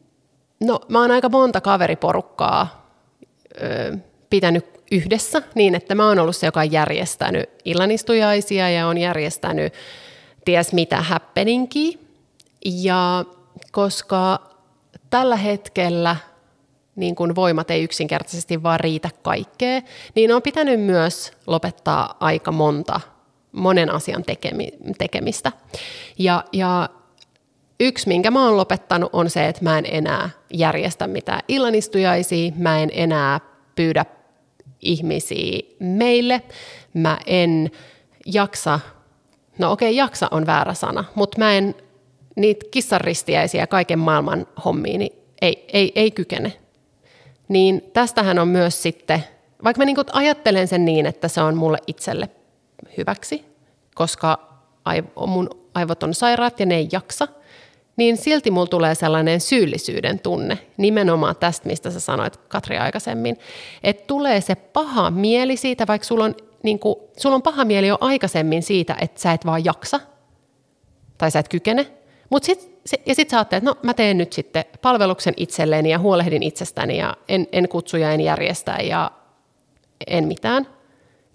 no mä oon aika monta kaveriporukkaa ö, pitänyt yhdessä niin, että mä oon ollut se, joka on järjestänyt illanistujaisia ja on järjestänyt ties mitä happeningia. Ja koska tällä hetkellä niin kun voimat ei yksinkertaisesti vaan riitä kaikkeen, niin on pitänyt myös lopettaa aika monta monen asian tekemistä. Ja, ja yksi, minkä mä oon lopettanut, on se, että mä en enää järjestä mitään illanistujaisia, mä en enää pyydä ihmisiä meille. Mä en jaksa, no okei, okay, jaksa on väärä sana, mutta mä en niitä kissaristiäisiä kaiken maailman hommiin niin ei, ei, ei kykene. Niin tästähän on myös sitten, vaikka mä niin ajattelen sen niin, että se on mulle itselle hyväksi, koska mun aivot on sairaat ja ne ei jaksa, niin silti mulla tulee sellainen syyllisyyden tunne, nimenomaan tästä, mistä sä sanoit Katri aikaisemmin, että tulee se paha mieli siitä, vaikka sulla on, niin kuin, sulla on paha mieli jo aikaisemmin siitä, että sä et vaan jaksa, tai sä et kykene, Mut sit, ja sitten sä ajattelet, että no mä teen nyt sitten palveluksen itselleni ja huolehdin itsestäni ja en, en kutsu ja en järjestä ja en mitään.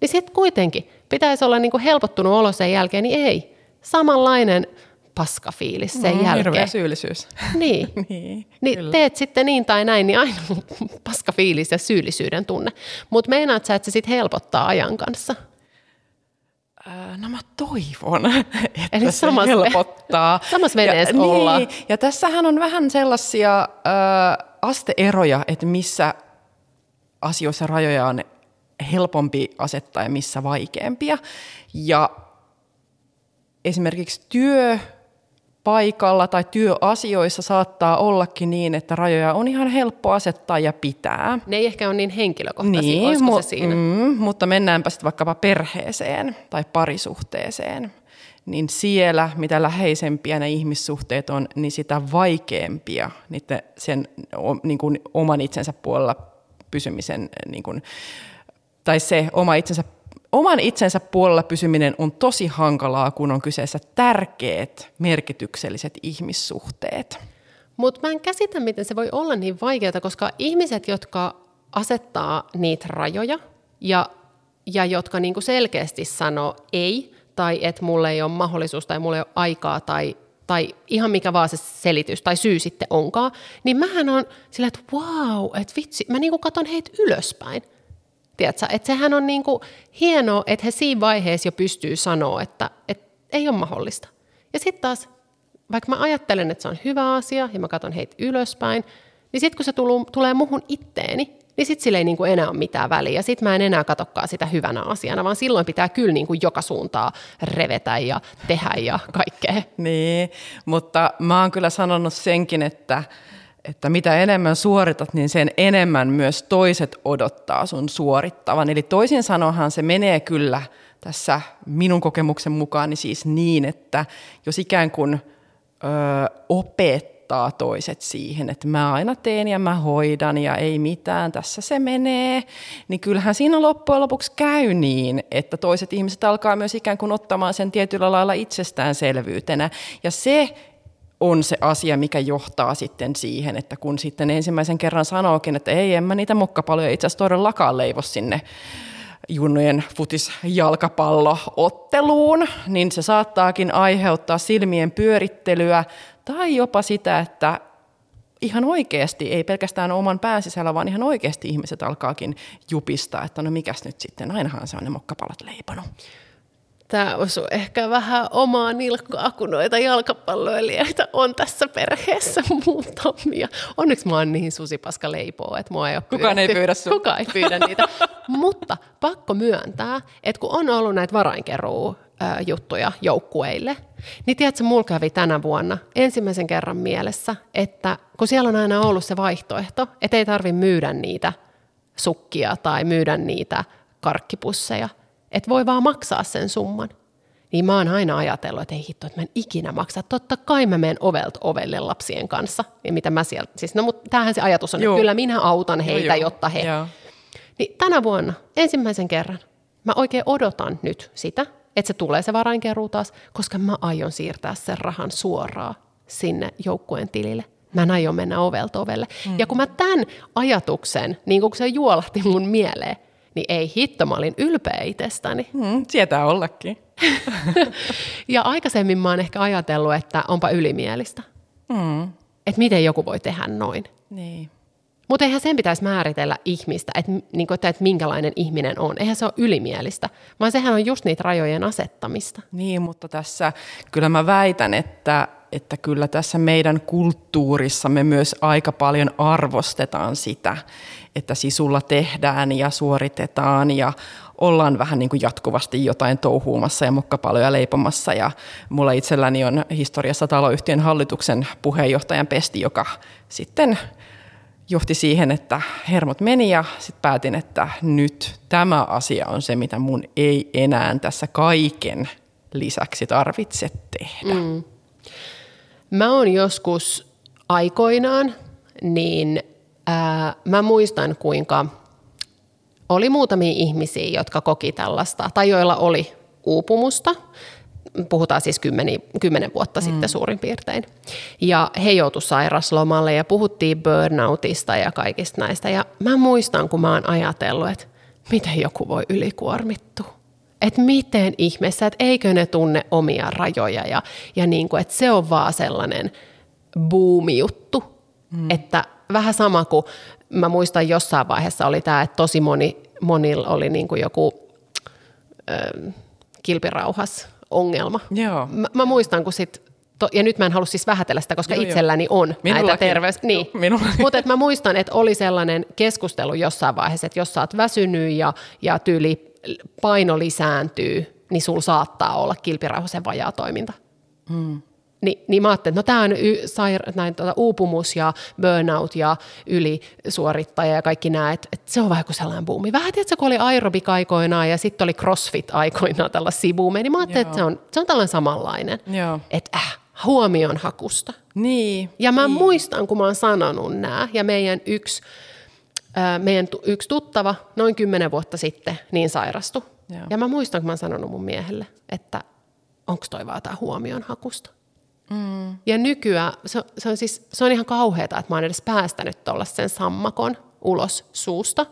Niin sitten kuitenkin pitäisi olla niinku helpottunut olo sen jälkeen, niin ei. Samanlainen paskafiilis sen Mm, jälkeen. Hirveä syyllisyys. Niin. niin, Niin kyllä. teet sitten niin tai näin, niin aina on paska fiilis ja syyllisyyden tunne. Mutta meinaat sä, että se sitten helpottaa ajan kanssa? Ää, No mä toivon, että Eli se helpottaa. samassa veneessä ja, ollaan. Niin, ja tässähän on vähän sellaisia äh, asteeroja, että missä asioissa rajoja on helpompi asettaa ja missä vaikeampia. Ja esimerkiksi työpaikalla tai työasioissa saattaa ollakin niin, että rajoja on ihan helppo asettaa ja pitää. Ne ei ehkä ole niin henkilökohtaisia, niin, olisiko mu- se siinä? Mm, mutta mennäänpä sitten vaikkapa perheeseen tai parisuhteeseen. Niin siellä, mitä läheisempiä ne ihmissuhteet on, niin sitä vaikeampia niiden sen niin kuin oman itsensä puolella pysymisen, niin kuin, tai se oma itsensä, oman itsensä puolella pysyminen on tosi hankalaa, kun on kyseessä tärkeät, merkitykselliset ihmissuhteet. Mutta mä en käsitä, miten se voi olla niin vaikeaa, koska ihmiset, jotka asettaa niitä rajoja ja, ja jotka niinku selkeästi sanoo ei, tai että mulle ei ole mahdollisuus tai mulle ei ole aikaa tai, tai ihan mikä vaan se selitys tai syy sitten onkaan, niin mähän on sillä, että wow, että vitsi, mä niinku katon heitä ylöspäin. Tiedätkö? Että sehän on niinku hienoa, että he siinä vaiheessa jo pystyy sanoa, että, että ei ole mahdollista. Ja sitten taas, vaikka mä ajattelen, että se on hyvä asia ja mä katson heitä ylöspäin, niin sitten kun se tulu, tulee muhun itteeni, niin sitten sillä ei niinku enää ole mitään väliä. Sitten mä en enää katsokaan sitä hyvänä asiana, vaan silloin pitää kyllä niinku joka suuntaa revetä ja tehdä ja kaikkea. Niin, mutta mä oon kyllä sanonut senkin, että, että mitä enemmän suoritat, niin sen enemmän myös toiset odottaa sun suorittavan. Eli toisin sanoen se menee kyllä tässä minun kokemuksen mukaan niin siis niin, että jos ikään kuin ö, opettaa toiset siihen, että mä aina teen ja mä hoidan ja ei mitään, tässä se menee, niin kyllähän siinä loppujen lopuksi käy niin, että toiset ihmiset alkaa myös ikään kuin ottamaan sen tietyllä lailla itsestäänselvyytenä. Ja se on se asia, mikä johtaa sitten siihen, että kun sitten ensimmäisen kerran sanookin, että ei, en mä niitä mokkapaloja itse asiassa todellakaan leivo sinne junnojen futisjalkapallootteluun, niin se saattaakin aiheuttaa silmien pyörittelyä tai jopa sitä, että ihan oikeasti, ei pelkästään oman pään sisällä, vaan ihan oikeasti ihmiset alkaakin jupistaa, että no mikäs nyt sitten, ainahan se on ne mokkapallot leiponut. Tämä osuu ehkä vähän omaa nilkkaa, kun noita jalkapalloilijoita on tässä perheessä muutamia. Onneksi mä oon niin susipaska leipoo, että mua ei ole Kukaan ei pyydetty. pyydä sua. Kukaan ei pyydä niitä. Mutta pakko myöntää, että kun on ollut näitä varainkeruu juttuja joukkueille, niin tiedätkö, mulla kävi tänä vuonna ensimmäisen kerran mielessä, että kun siellä on aina ollut se vaihtoehto, että ei tarvi myydä niitä sukkia tai myydä niitä karkkipusseja, että voi vaan maksaa sen summan. Niin mä oon aina ajatellut, että ei hitto, että mä en ikinä maksa. Totta kai mä menen ovelta ovelle lapsien kanssa. Ja mitä mä sieltä, siis no mutta tämähän se ajatus on, Joo. että kyllä minä autan heitä, Joo, joo. jotta he. Joo. Niin tänä vuonna ensimmäisen kerran mä oikein odotan nyt sitä, että se tulee se varainkeruu taas, koska mä aion siirtää sen rahan suoraan sinne joukkueen tilille. Mä en aio mennä ovelta ovelle. Mm. Ja kun mä tämän ajatuksen, niin kun se juolahti mun mieleen, niin ei hitto, mä olin ylpeä itsestäni. Hmm, sietää ollakin. Ja aikaisemmin mä oon ehkä ajatellut, että onpa ylimielistä. Hmm. Että miten joku voi tehdä noin. Niin. Mutta eihän sen pitäisi määritellä ihmistä, että, niin kuin, että minkälainen ihminen on. Eihän se ole ylimielistä, vaan sehän on just niitä rajojen asettamista. Niin, mutta tässä kyllä mä väitän, että, että kyllä tässä meidän kulttuurissamme myös aika paljon arvostetaan sitä, että sisulla tehdään ja suoritetaan ja ollaan vähän niin kuin jatkuvasti jotain touhuumassa ja mokkapaloja leipomassa. Ja mulla itselläni on historiassa taloyhtiön hallituksen puheenjohtajan pesti, joka sitten johti siihen, että hermot meni ja sitten päätin, että nyt tämä asia on se, mitä mun ei enää tässä kaiken lisäksi tarvitse tehdä. Mm. Mä oon joskus aikoinaan, niin ää, mä muistan kuinka oli muutamia ihmisiä, jotka koki tällaista, tai joilla oli uupumusta. Puhutaan siis kymmeni, kymmenen vuotta mm. sitten suurin piirtein. Ja he joutuivat sairaslomalle ja puhuttiin burnoutista ja kaikista näistä. Ja mä muistan, kun mä oon ajatellut, että miten joku voi ylikuormittua. Että miten ihmeessä, että eikö ne tunne omia rajoja ja, ja niin kuin, että se on vaan sellainen buumijuttu. Mm. Että vähän sama kuin mä muistan jossain vaiheessa oli tämä, että tosi moni, monilla oli niin kuin joku ö, kilpirauhas ongelma. Joo. Mä, mä muistan, kun sit To, ja nyt mä en halua siis vähätellä sitä, koska joo, itselläni on Minullakin. näitä terveys... Niin. Mutta mä muistan, että oli sellainen keskustelu jossain vaiheessa, että jos sä oot väsynyt ja, ja tyyli paino lisääntyy, niin sul saattaa olla kilpirauhasen vajaa toiminta. Hmm. Ni, niin mä ajattelin, että no tämä on y, saira- näin, tuota, uupumus ja burnout ja ylisuorittaja ja kaikki nämä, että, että se on vähän kuin sellainen buumi. Vähän tiedätkö, kun oli aerobik aikoinaan ja sitten oli crossfit aikoinaan tällaisia buumeja, niin mä ajattelin, Joo. että se on, se on tällainen samanlainen. Joo. Että äh, huomion hakusta. Niin. Ja mä niin. muistan, kun mä oon sanonut nämä, ja meidän yksi, ää, meidän yksi tuttava noin kymmenen vuotta sitten niin sairastui. Joo. Ja mä muistan, kun mä oon sanonut mun miehelle, että onko toi vaan tää huomion hakusta. Mm. Ja nykyään se, se, on siis, se on ihan kauheata, että mä oon edes päästänyt tuolla sen sammakon ulos suusta,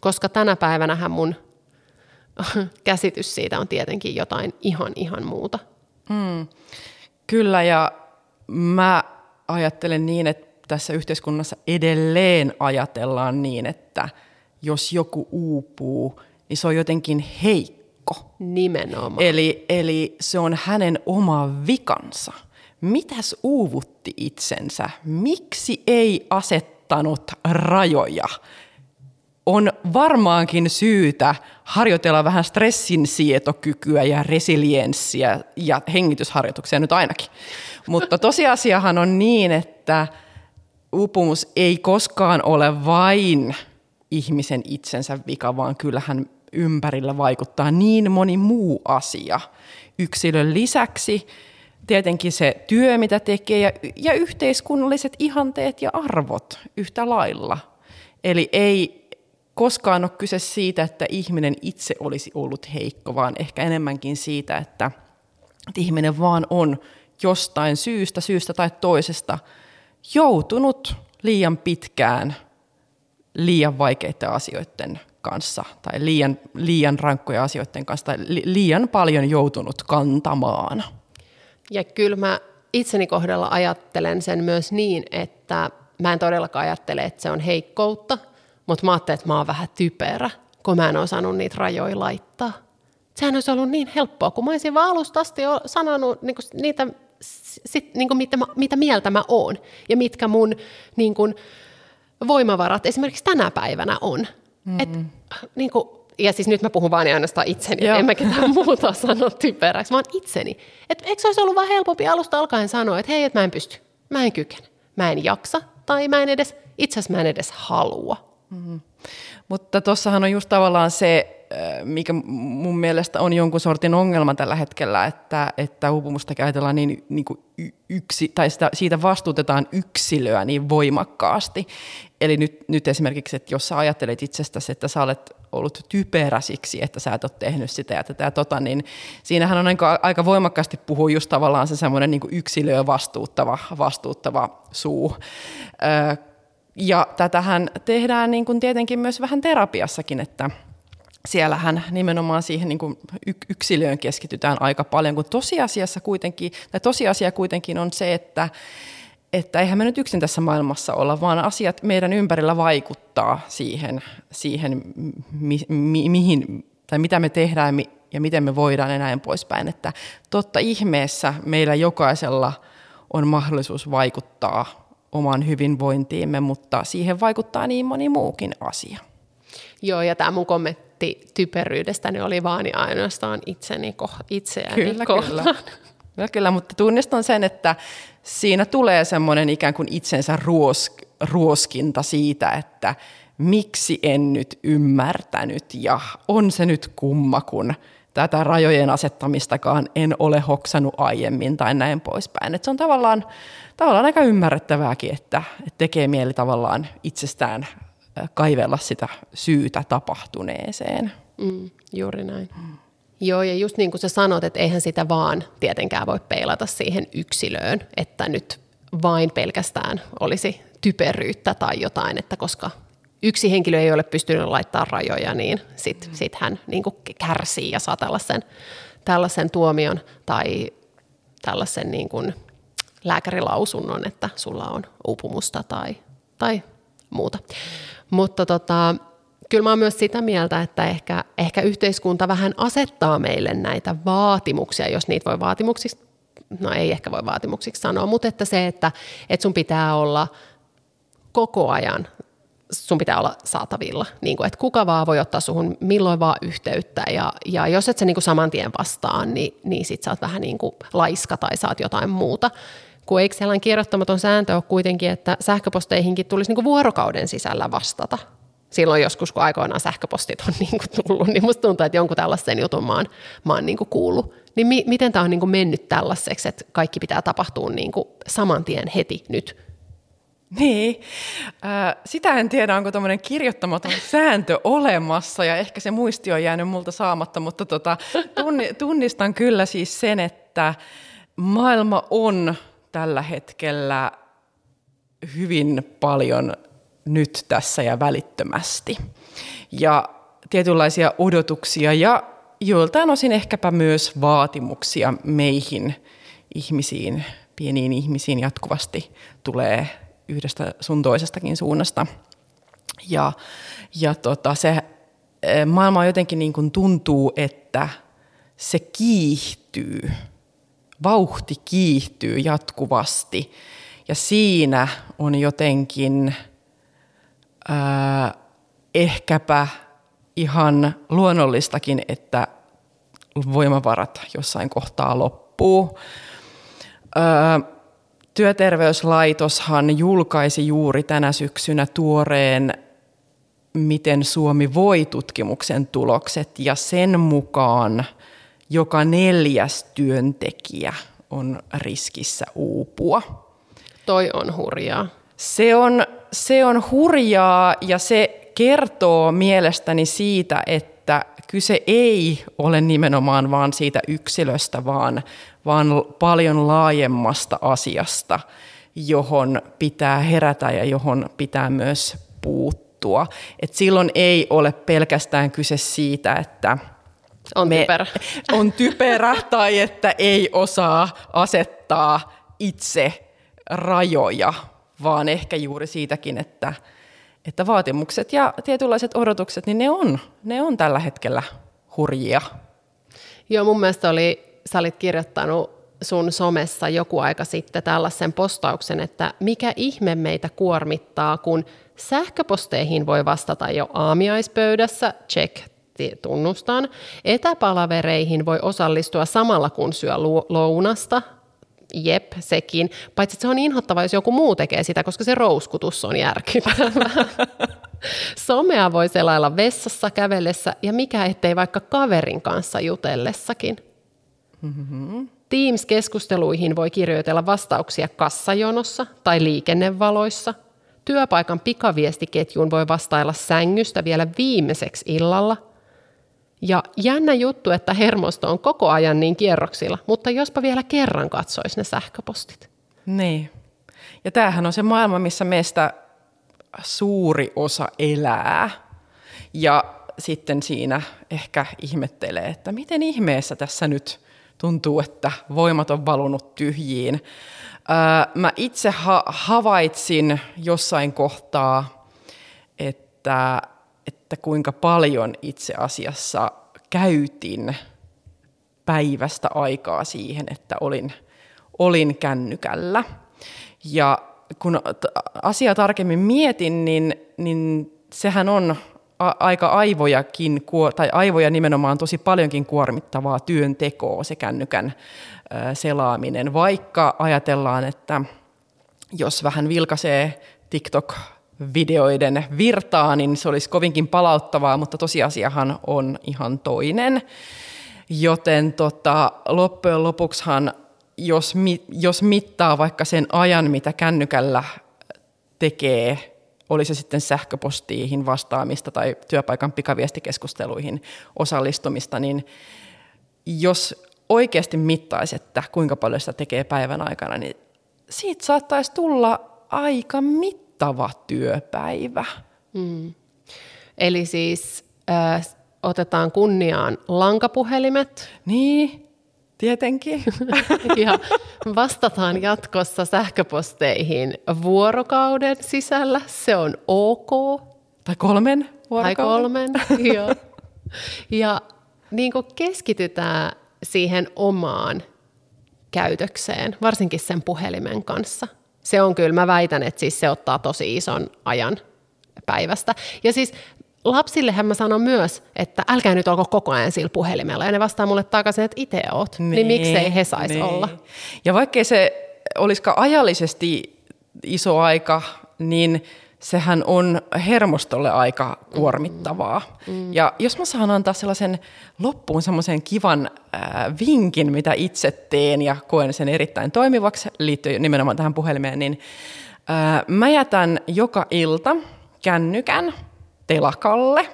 koska tänä päivänä mun käsitys siitä on tietenkin jotain ihan ihan muuta. Mm. Kyllä, ja mä ajattelen niin, että tässä yhteiskunnassa edelleen ajatellaan niin, että jos joku uupuu, niin se on jotenkin heikko. Nimenomaan. Eli, eli se on hänen oma vikansa. Mitäs uuvutti itsensä? Miksi ei asettanut rajoja? on varmaankin syytä harjoitella vähän stressin sietokykyä ja resilienssiä ja hengitysharjoituksia nyt ainakin. Mutta tosiasiahan on niin, että uupumus ei koskaan ole vain ihmisen itsensä vika, vaan kyllähän ympärillä vaikuttaa niin moni muu asia. Yksilön lisäksi tietenkin se työ, mitä tekee, ja, ja yhteiskunnalliset ihanteet ja arvot yhtä lailla. Eli ei, koskaan ole kyse siitä, että ihminen itse olisi ollut heikko, vaan ehkä enemmänkin siitä, että, että ihminen vaan on jostain syystä, syystä tai toisesta joutunut liian pitkään liian vaikeiden asioiden kanssa tai liian, liian rankkoja asioiden kanssa tai li, liian paljon joutunut kantamaan. Ja kyllä mä itseni kohdalla ajattelen sen myös niin, että mä en todellakaan ajattele, että se on heikkoutta – mutta mä ajattelin, että mä oon vähän typerä, kun mä en osannut niitä rajoja laittaa. Sehän olisi ollut niin helppoa, kun mä olisin vaan alusta asti sanonut niin kuin niitä, sit, niin kuin mitä, mä, mitä mieltä mä oon ja mitkä mun niin kuin, voimavarat esimerkiksi tänä päivänä on. Mm-hmm. Et, niin kuin, ja siis nyt mä puhun vaan ainoastaan itseni, Joo. en mä ketään muuta sano typeräksi, vaan itseni. Et eikö se olisi ollut vaan helpompi alusta alkaen sanoa, että hei, että mä en pysty, mä en kykene, mä en jaksa, tai mä en edes, itse asiassa mä en edes halua. Mm-hmm. Mutta tuossahan on just tavallaan se, äh, mikä mun mielestä on jonkun sortin ongelma tällä hetkellä, että, että uupumusta käytetään niin, niin kuin yksi, tai sitä, siitä vastuutetaan yksilöä niin voimakkaasti. Eli nyt, nyt esimerkiksi, että jos sä ajattelet itsestäsi, että sä olet ollut typerä siksi, että sä et ole tehnyt sitä ja tätä ja tota, niin siinähän on aika, aika voimakkaasti puhua just tavallaan se semmoinen niin yksilöä vastuuttava, vastuuttava suu. Ja tätähän tehdään niin kuin tietenkin myös vähän terapiassakin, että siellähän nimenomaan siihen niin kuin yksilöön keskitytään aika paljon, kun tosiasiassa kuitenkin, tai tosiasia kuitenkin on se, että, että eihän me nyt yksin tässä maailmassa olla, vaan asiat meidän ympärillä vaikuttaa siihen, siihen mi, mi, mihin, tai mitä me tehdään ja miten me voidaan ja näin poispäin. Että totta ihmeessä meillä jokaisella on mahdollisuus vaikuttaa oman hyvinvointiimme, mutta siihen vaikuttaa niin moni muukin asia. Joo, ja tämä mun kommentti typeryydestäni oli vaan ja ainoastaan itseni, itseäni kyllä, kohtaan. Kyllä. kyllä, kyllä, mutta tunnistan sen, että siinä tulee semmoinen ikään kuin itsensä ruos, ruoskinta siitä, että miksi en nyt ymmärtänyt ja on se nyt kumma, kun tätä rajojen asettamistakaan en ole hoksannut aiemmin tai näin poispäin. Et se on tavallaan, tavallaan aika ymmärrettävääkin, että, että tekee mieli tavallaan itsestään kaivella sitä syytä tapahtuneeseen. Mm, juuri näin. Mm. Joo, ja just niin kuin sä sanot, että eihän sitä vaan tietenkään voi peilata siihen yksilöön, että nyt vain pelkästään olisi typeryyttä tai jotain, että koska yksi henkilö ei ole pystynyt laittamaan rajoja, niin sitten sit hän niin kuin kärsii ja saa tällaisen, tällaisen tuomion tai tällaisen niin kuin lääkärilausunnon, että sulla on uupumusta tai, tai muuta. Mutta tota, kyllä mä oon myös sitä mieltä, että ehkä, ehkä yhteiskunta vähän asettaa meille näitä vaatimuksia, jos niitä voi vaatimuksiksi, no ei ehkä voi vaatimuksiksi sanoa, mutta että se, että, että sun pitää olla koko ajan sun pitää olla saatavilla. Niin kuin, että kuka vaan voi ottaa suhun milloin vaan yhteyttä ja, ja jos et sä niin kuin saman tien vastaan, niin, niin sit sä oot vähän niin kuin laiska tai saat jotain muuta. Kun eikö sellainen kirjoittamaton sääntö ole kuitenkin, että sähköposteihinkin tulisi niin kuin vuorokauden sisällä vastata. Silloin joskus, kun aikoinaan sähköpostit on niin kuin tullut, niin musta tuntuu, että jonkun tällaisen jutun mä oon, mä oon niin kuin kuullut. Niin mi- miten tämä on niin kuin mennyt tällaiseksi, että kaikki pitää tapahtua niin kuin saman tien heti nyt – niin, äh, sitä en tiedä, onko tuommoinen kirjoittamaton sääntö olemassa ja ehkä se muisti on jäänyt multa saamatta, mutta tota, tunnistan kyllä siis sen, että maailma on tällä hetkellä hyvin paljon nyt tässä ja välittömästi. Ja tietynlaisia odotuksia ja joiltain osin ehkäpä myös vaatimuksia meihin ihmisiin, pieniin ihmisiin jatkuvasti tulee yhdestä sun toisestakin suunnasta. Ja, ja tota, se e, maailma jotenkin niin kuin tuntuu, että se kiihtyy, vauhti kiihtyy jatkuvasti. Ja siinä on jotenkin ää, ehkäpä ihan luonnollistakin, että voimavarat jossain kohtaa loppuu. Ää, Työterveyslaitoshan julkaisi juuri tänä syksynä tuoreen Miten Suomi voi tutkimuksen tulokset ja sen mukaan joka neljäs työntekijä on riskissä uupua. Toi on hurjaa. Se on, se on hurjaa ja se kertoo mielestäni siitä, että kyse ei ole nimenomaan vain siitä yksilöstä, vaan, vaan paljon laajemmasta asiasta, johon pitää herätä ja johon pitää myös puuttua. Et silloin ei ole pelkästään kyse siitä, että on me, typerä. on typerä tai että ei osaa asettaa itse rajoja, vaan ehkä juuri siitäkin, että, että vaatimukset ja tietynlaiset odotukset, niin ne on, ne on tällä hetkellä hurjia. Joo, mun mielestä oli, sä olit kirjoittanut sun somessa joku aika sitten tällaisen postauksen, että mikä ihme meitä kuormittaa, kun sähköposteihin voi vastata jo aamiaispöydässä, check, tunnustan. Etäpalavereihin voi osallistua samalla kun syö lounasta, jep, sekin. Paitsi että se on inhottava, jos joku muu tekee sitä, koska se rouskutus on järkyttävää. Somea voi selailla vessassa, kävellessä ja mikä ettei vaikka kaverin kanssa jutellessakin. Mm-hmm. Teams-keskusteluihin voi kirjoitella vastauksia kassajonossa tai liikennevaloissa. Työpaikan pikaviestiketjuun voi vastailla sängystä vielä viimeiseksi illalla. Ja jännä juttu, että hermosto on koko ajan niin kierroksilla, mutta jospa vielä kerran katsoisi ne sähköpostit. Niin. Ja tämähän on se maailma, missä meistä suuri osa elää. Ja sitten siinä ehkä ihmettelee, että miten ihmeessä tässä nyt tuntuu, että voimat on valunut tyhjiin. Mä itse ha- havaitsin jossain kohtaa, että, että kuinka paljon itse asiassa käytin päivästä aikaa siihen, että olin, olin kännykällä. Ja kun asiaa tarkemmin mietin, niin, niin sehän on aika aivojakin, tai aivoja nimenomaan tosi paljonkin kuormittavaa työntekoa se kännykän selaaminen, vaikka ajatellaan, että jos vähän vilkaisee TikTok-videoiden virtaa, niin se olisi kovinkin palauttavaa, mutta tosiasiahan on ihan toinen. Joten tota, loppujen lopuksihan, jos, jos mittaa vaikka sen ajan, mitä kännykällä tekee oli se sitten sähköpostiihin vastaamista tai työpaikan pikaviestikeskusteluihin osallistumista, niin jos oikeasti mittaisi, että kuinka paljon sitä tekee päivän aikana, niin siitä saattaisi tulla aika mittava työpäivä. Mm. Eli siis äh, otetaan kunniaan lankapuhelimet Niin, tietenkin. ja vastataan jatkossa sähköposteihin vuorokauden sisällä. Se on ok. tai kolmen Tai vuorokauden. kolmen. joo. Ja niin kuin keskitytään siihen omaan käytökseen, varsinkin sen puhelimen kanssa. Se on kyllä, mä väitän, että siis se ottaa tosi ison ajan päivästä. Ja siis lapsillehän mä sanon myös, että älkää nyt olko koko ajan sillä puhelimella. Ja ne vastaa mulle takaisin, että itse oot. Niin, niin miksei he sais niin. olla. Ja vaikkei se olisikaan ajallisesti iso aika, niin sehän on hermostolle aika kuormittavaa. Mm. Ja jos mä saan antaa sellaisen loppuun semmoisen kivan äh, vinkin, mitä itse teen ja koen sen erittäin toimivaksi liittyen nimenomaan tähän puhelimeen, niin äh, mä jätän joka ilta kännykän telakalle.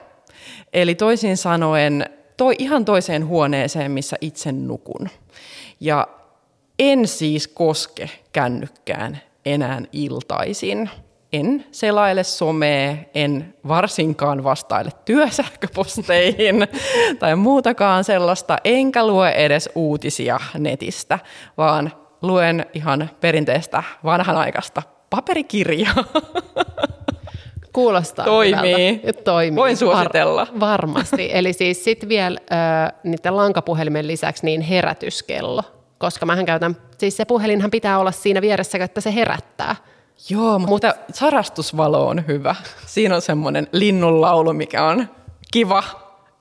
Eli toisin sanoen toi, ihan toiseen huoneeseen, missä itse nukun. Ja en siis koske kännykkään enää iltaisin. En selaile somea, en varsinkaan vastaile työsähköposteihin tai muutakaan sellaista, enkä lue edes uutisia netistä, vaan luen ihan perinteistä vanhanaikaista paperikirjaa. Kuulostaa Toimii. hyvältä. Toimii. Voin suositella. Var- varmasti. Eli siis sitten vielä äh, niiden lankapuhelimen lisäksi niin herätyskello. Koska mähän käytän, siis se puhelinhan pitää olla siinä vieressä, että se herättää. Joo, mutta Mut, sarastusvalo on hyvä. Siinä on semmoinen linnunlaulu, mikä on kiva.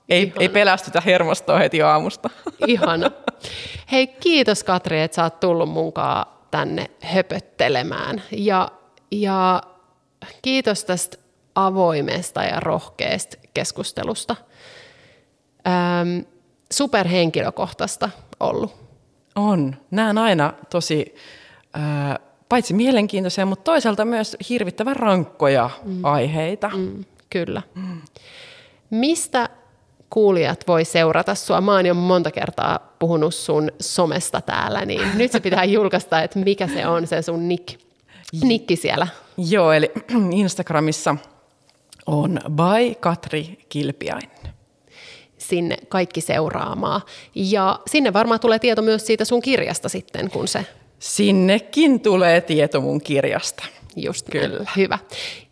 Ei, ei pelästytä hermostoa heti aamusta. Ihana. Hei, kiitos Katri, että sä oot tullut munkaan tänne höpöttelemään. Ja, ja kiitos tästä avoimesta ja rohkeasta keskustelusta. Ähm, superhenkilökohtaista ollut. On. Näen aina tosi, äh, paitsi mielenkiintoisia, mutta toisaalta myös hirvittävän rankkoja mm. aiheita. Mm, kyllä. Mm. Mistä kuulijat voi seurata sua? Mä oon jo monta kertaa puhunut sun somesta täällä, niin nyt se pitää julkaista, että mikä se on se sun nick, nikki siellä. Joo, eli Instagramissa on by Katri Kilpiainen. Sinne kaikki seuraamaan. Ja sinne varmaan tulee tieto myös siitä sun kirjasta sitten, kun se... Sinnekin tulee tieto mun kirjasta. Just Kyllä. Näin. Hyvä.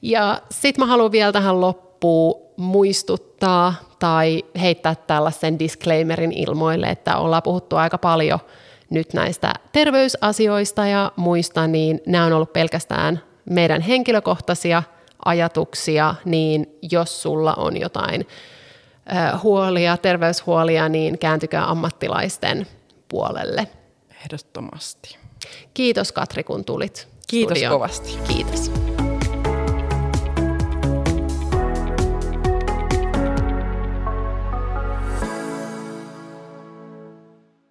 Ja sitten mä haluan vielä tähän loppuun muistuttaa tai heittää tällaisen disclaimerin ilmoille, että ollaan puhuttu aika paljon nyt näistä terveysasioista ja muista, niin nämä on ollut pelkästään meidän henkilökohtaisia ajatuksia, niin jos sulla on jotain huolia, terveyshuolia, niin kääntykää ammattilaisten puolelle. Ehdottomasti. Kiitos Katri, kun tulit Kiitos studioon. kovasti. Kiitos.